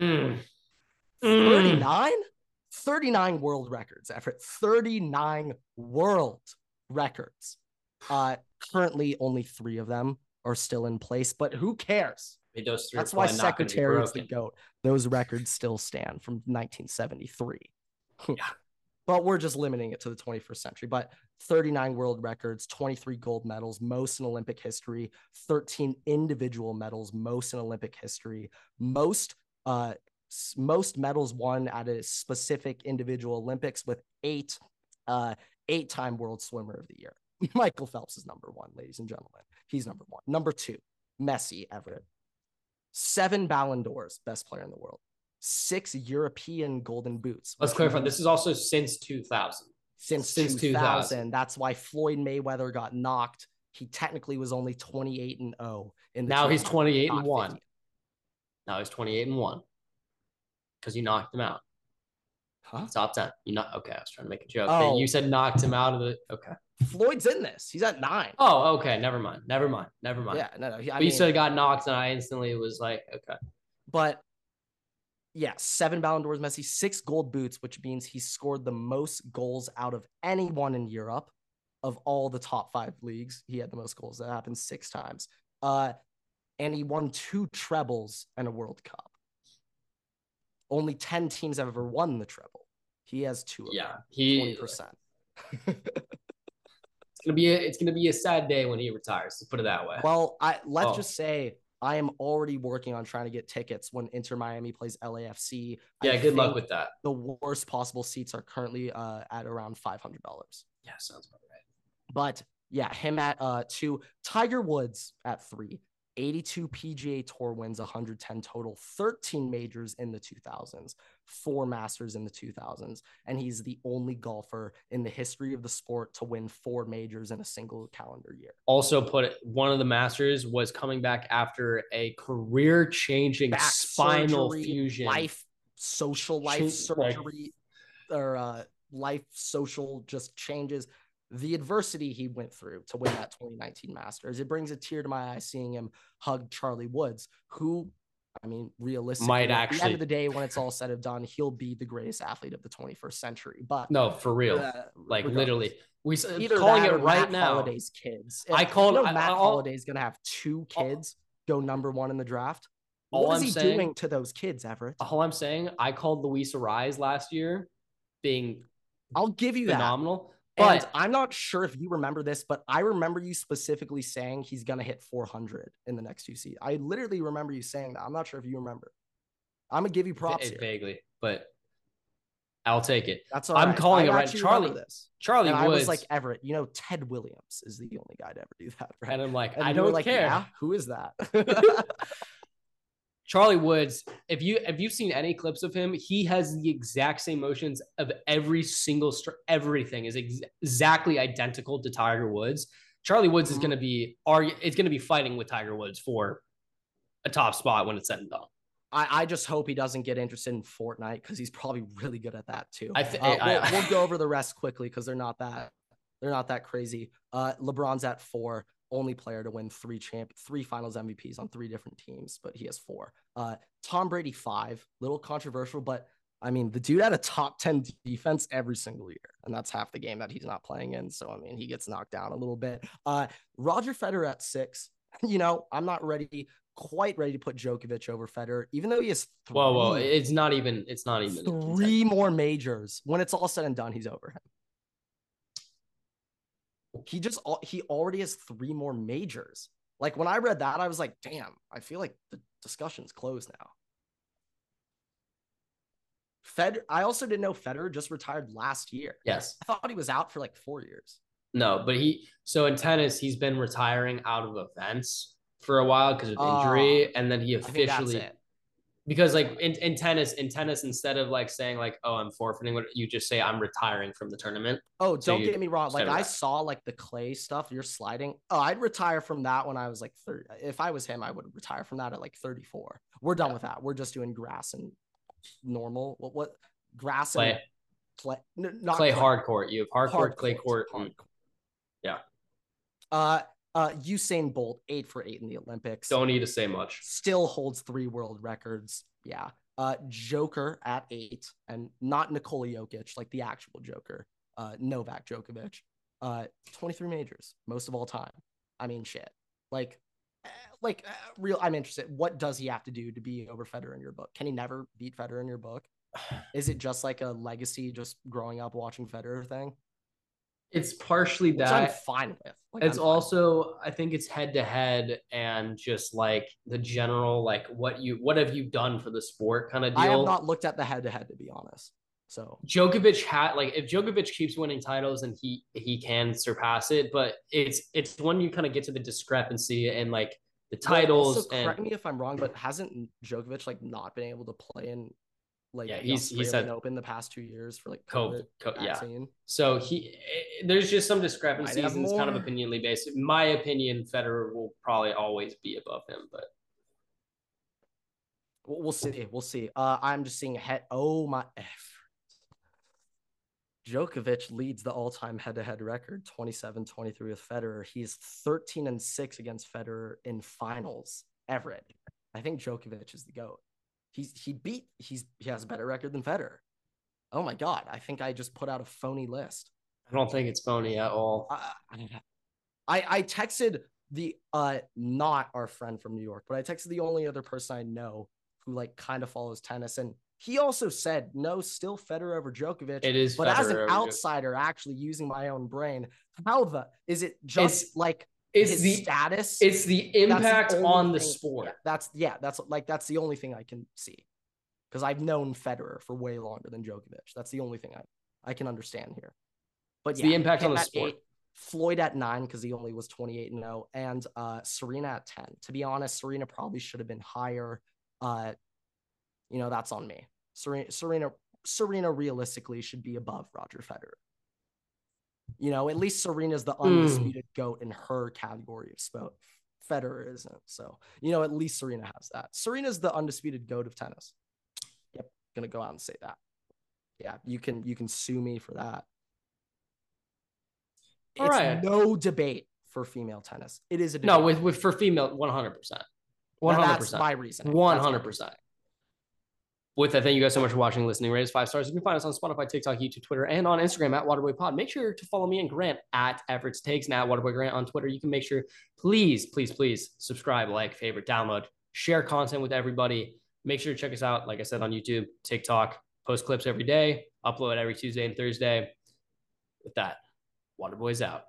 Mm. 39? 39 world records, Everett. 39 world records. Uh currently only 3 of them are still in place, but who cares? Those That's why probably not gonna be Secretary is the. GOAT. Those records still stand from 1973. Yeah. But we're just limiting it to the 21st century. But 39 world records, 23 gold medals, most in Olympic history, 13 individual medals, most in Olympic history, most uh most medals won at a specific individual Olympics with eight uh eight-time world swimmer of the year. Michael Phelps is number 1, ladies and gentlemen. He's number 1. Number 2, Messi Everett seven Ballon d'Ors, best player in the world, six European Golden Boots. Let's clarify. This is also since 2000. since, since 2000. 2000. That's why Floyd Mayweather got knocked. He technically was only 28 and 0 in Now he's 28 and 1. 50. Now he's 28 and 1 because you knocked him out. Huh? Top 10. You not okay. I was trying to make a joke. Oh. You said knocked him out of the. Okay. Floyd's in this. He's at nine. Oh, okay. Never mind. Never mind. Never mind. yeah, no, no. he- I but you said got knocked, and I instantly was like, okay. but yeah, seven Ballon d'Ors, Messi, six gold boots, which means he scored the most goals out of anyone in Europe of all the top five leagues. He had the most goals. That happened six times. Uh, and he won two trebles and a World Cup. Only 10 teams have ever won the treble. He has two of Yeah. them, He. 20%. It's gonna be a, it's gonna be a sad day when he retires. Let's put it that way. Well, I let's Oh. just say I am already working on trying to get tickets when Inter Miami plays LAFC. I yeah. Good luck with that. the worst possible seats are currently uh, at around five hundred dollars. Yeah. Sounds about right. But yeah, him at uh two, Tiger Woods at three, 82 PGA Tour wins, 110 total, 13 majors in the 2000s, four Masters in the 2000s, and he's the only golfer in the history of the sport to win four majors in a single calendar year. Also, put it, one of the masters was coming back after a career-changing Back spinal surgery, fusion. life, social life like- surgery, or uh, life social just changes. The adversity he went through to win that 2019 Masters, it brings a tear to my eye seeing him hug Charlie Woods, who, I mean, realistically, Might at the end of the day, when it's all said and done, he'll be the greatest athlete of the 21st century. But No, for real. uh, like regardless. literally, we s- either calling that it right Matt now. Holliday's kids. I If- called- You know, Matt I- Holliday's gonna have two All- kids go number one in the draft. All What is I'm he saying- doing to those kids, Everett? All I'm saying, I called Luis Arraez last year, being I'll give you that. Phenomenal. And But I'm not sure if you remember this, but I remember you specifically saying he's gonna hit 400 in the next two seasons. I literally remember you saying that. I'm not sure if you remember. I'm gonna give you props vaguely, but I'll take it. That's all I'm right. calling I it right. Charlie- This. Charlie I was like Everett. You know, Ted Williams is the only guy to ever do that. Right? and I'm like, And I don't like, care. Yeah, who is that? Charlie Woods, if you if you've seen any clips of him, he has the exact same motions of every single str- everything is ex- exactly identical to Tiger Woods. Charlie Woods is Mhm. going to be are is going to be fighting with Tiger Woods for a top spot when it's said and done. I, I just hope he doesn't get interested in Fortnite because he's probably really good at that too. I think Uh, I- we'll, we'll go over the rest quickly because they're not that they're not that crazy. Uh, LeBron's at four, only player to win three champ three Finals MVPs on three different teams, but he has four. Uh, Tom Brady five, little controversial, but I mean the dude had a top ten defense every single year, and that's half the game that he's not playing in. So I mean he gets knocked down a little bit. Uh, Roger Federer at six. You know I'm not ready, quite ready to put Djokovic over Federer, even though he has three, Whoa, whoa! It's not even. It's not even. three more majors. When it's all said and done, he's over him. He just he already has three more majors. Like when I read that, I was like, damn, I feel like the discussion's closed now. Fed I also didn't know Federer just retired last year. Yes. I thought he was out for like four years. No, but he. So in tennis, he's been retiring out of events for a while because of oh. injury, and then he I think that's officially. Because like in, in tennis, in tennis, instead of like saying like, oh, I'm forfeiting, what you just say I'm retiring from the tournament. Oh, don't you- get me wrong. Like I saw like the clay stuff, you're sliding. Oh, I'd retire from that when I was like 30. If I was him, I would retire from that at like 34. We're done Yeah. with that. We're just doing grass and normal. What what grass Clay, and clay? n- not clay hard court. You have hard, court, clay court. hard court. Yeah. Uh uh Usain Bolt, eight for eight in the Olympics. Don't need to say much. Still holds three world records. Yeah. Uh Joker at eight, and not Nikola Jokic, like the actual Joker. Uh Novak Djokovic. Uh 23 majors, most of all time. I mean shit. Like eh, like uh, real I'm interested. What does he have to do to be over Federer in your book? Can he never beat Federer in your book? Is it just like a legacy just growing up watching Federer thing? It's partially Which I'm fine with. Like, It's fine. also, I think it's head to head and just like the general, like what you, what have you done for the sport kind of deal. I have not looked at the head to head to be honest. So Djokovic had like if Djokovic keeps winning titles and he he can surpass it, but it's it's when you kind of get to the discrepancy and like the titles also, and correct me if I'm wrong, but hasn't Djokovic like not been able to play in like Yeah, he's- he's had- Open the past two years for like COVID, COVID co- yeah. vaccine? So he eh, there's just some discrepancies and it's kind of opinionly based. In my opinion, Federer will probably always be above him, but We'll, we'll see. We'll see. Uh, I'm just seeing head. Oh my f. Djokovic leads the all-time head-to-head record, 27-23 with Federer. He's 13 and 6 against Federer in finals. Everett. I think Djokovic is the GOAT. He's he beat he's he has a better record than Federer. Oh my god, I think I just put out a phony list. I don't think it's phony at all. I I, I texted the uh not our friend from New York, but I texted the only other person I know who like kind of follows tennis, and he also said no, still Federer over Djokovic. It is but as an over Djokovic. outsider, actually using my own brain, how the is it just It's- like It's the status? it's the impact only on the thing- sport. yeah, that's yeah, that's like that's the only thing I can see because I've known Federer for way longer than Djokovic. That's the only thing I I can understand here. But yeah, the impact on the sport. eight, Floyd at nine because he only was 28 and 0, and uh, Serena at 10. To be honest, Serena probably should have been higher. Uh, you know, that's on me. Serena, Serena, Serena realistically should be above Roger Federer. You know, at least Serena's the hmm. undisputed goat in her category of sport. Federer isn't. So, you know, at least Serena has that. Serena's the undisputed goat of tennis. Yep, gonna go out and say that. Yeah, you can you can sue me for that. All it's right. no debate for female tennis. It is a debate. No, with, with for female, one hundred percent, one Now, hundred That's percent. my reason. One hundred percent. With that, thank you guys so much for watching, listening. Rate us five stars. You can find us on Spotify, TikTok, YouTube, Twitter, and on Instagram at Waterboy Pod. Make sure to follow me and Grant at Everett's Takes and at Waterboy Grant on Twitter. You can make sure, please, please, please subscribe, like, favorite, download, share content with everybody. Make sure to check us out, like I said, on YouTube, TikTok, post clips every day, upload every Tuesday and Thursday. With that, Waterboy's out.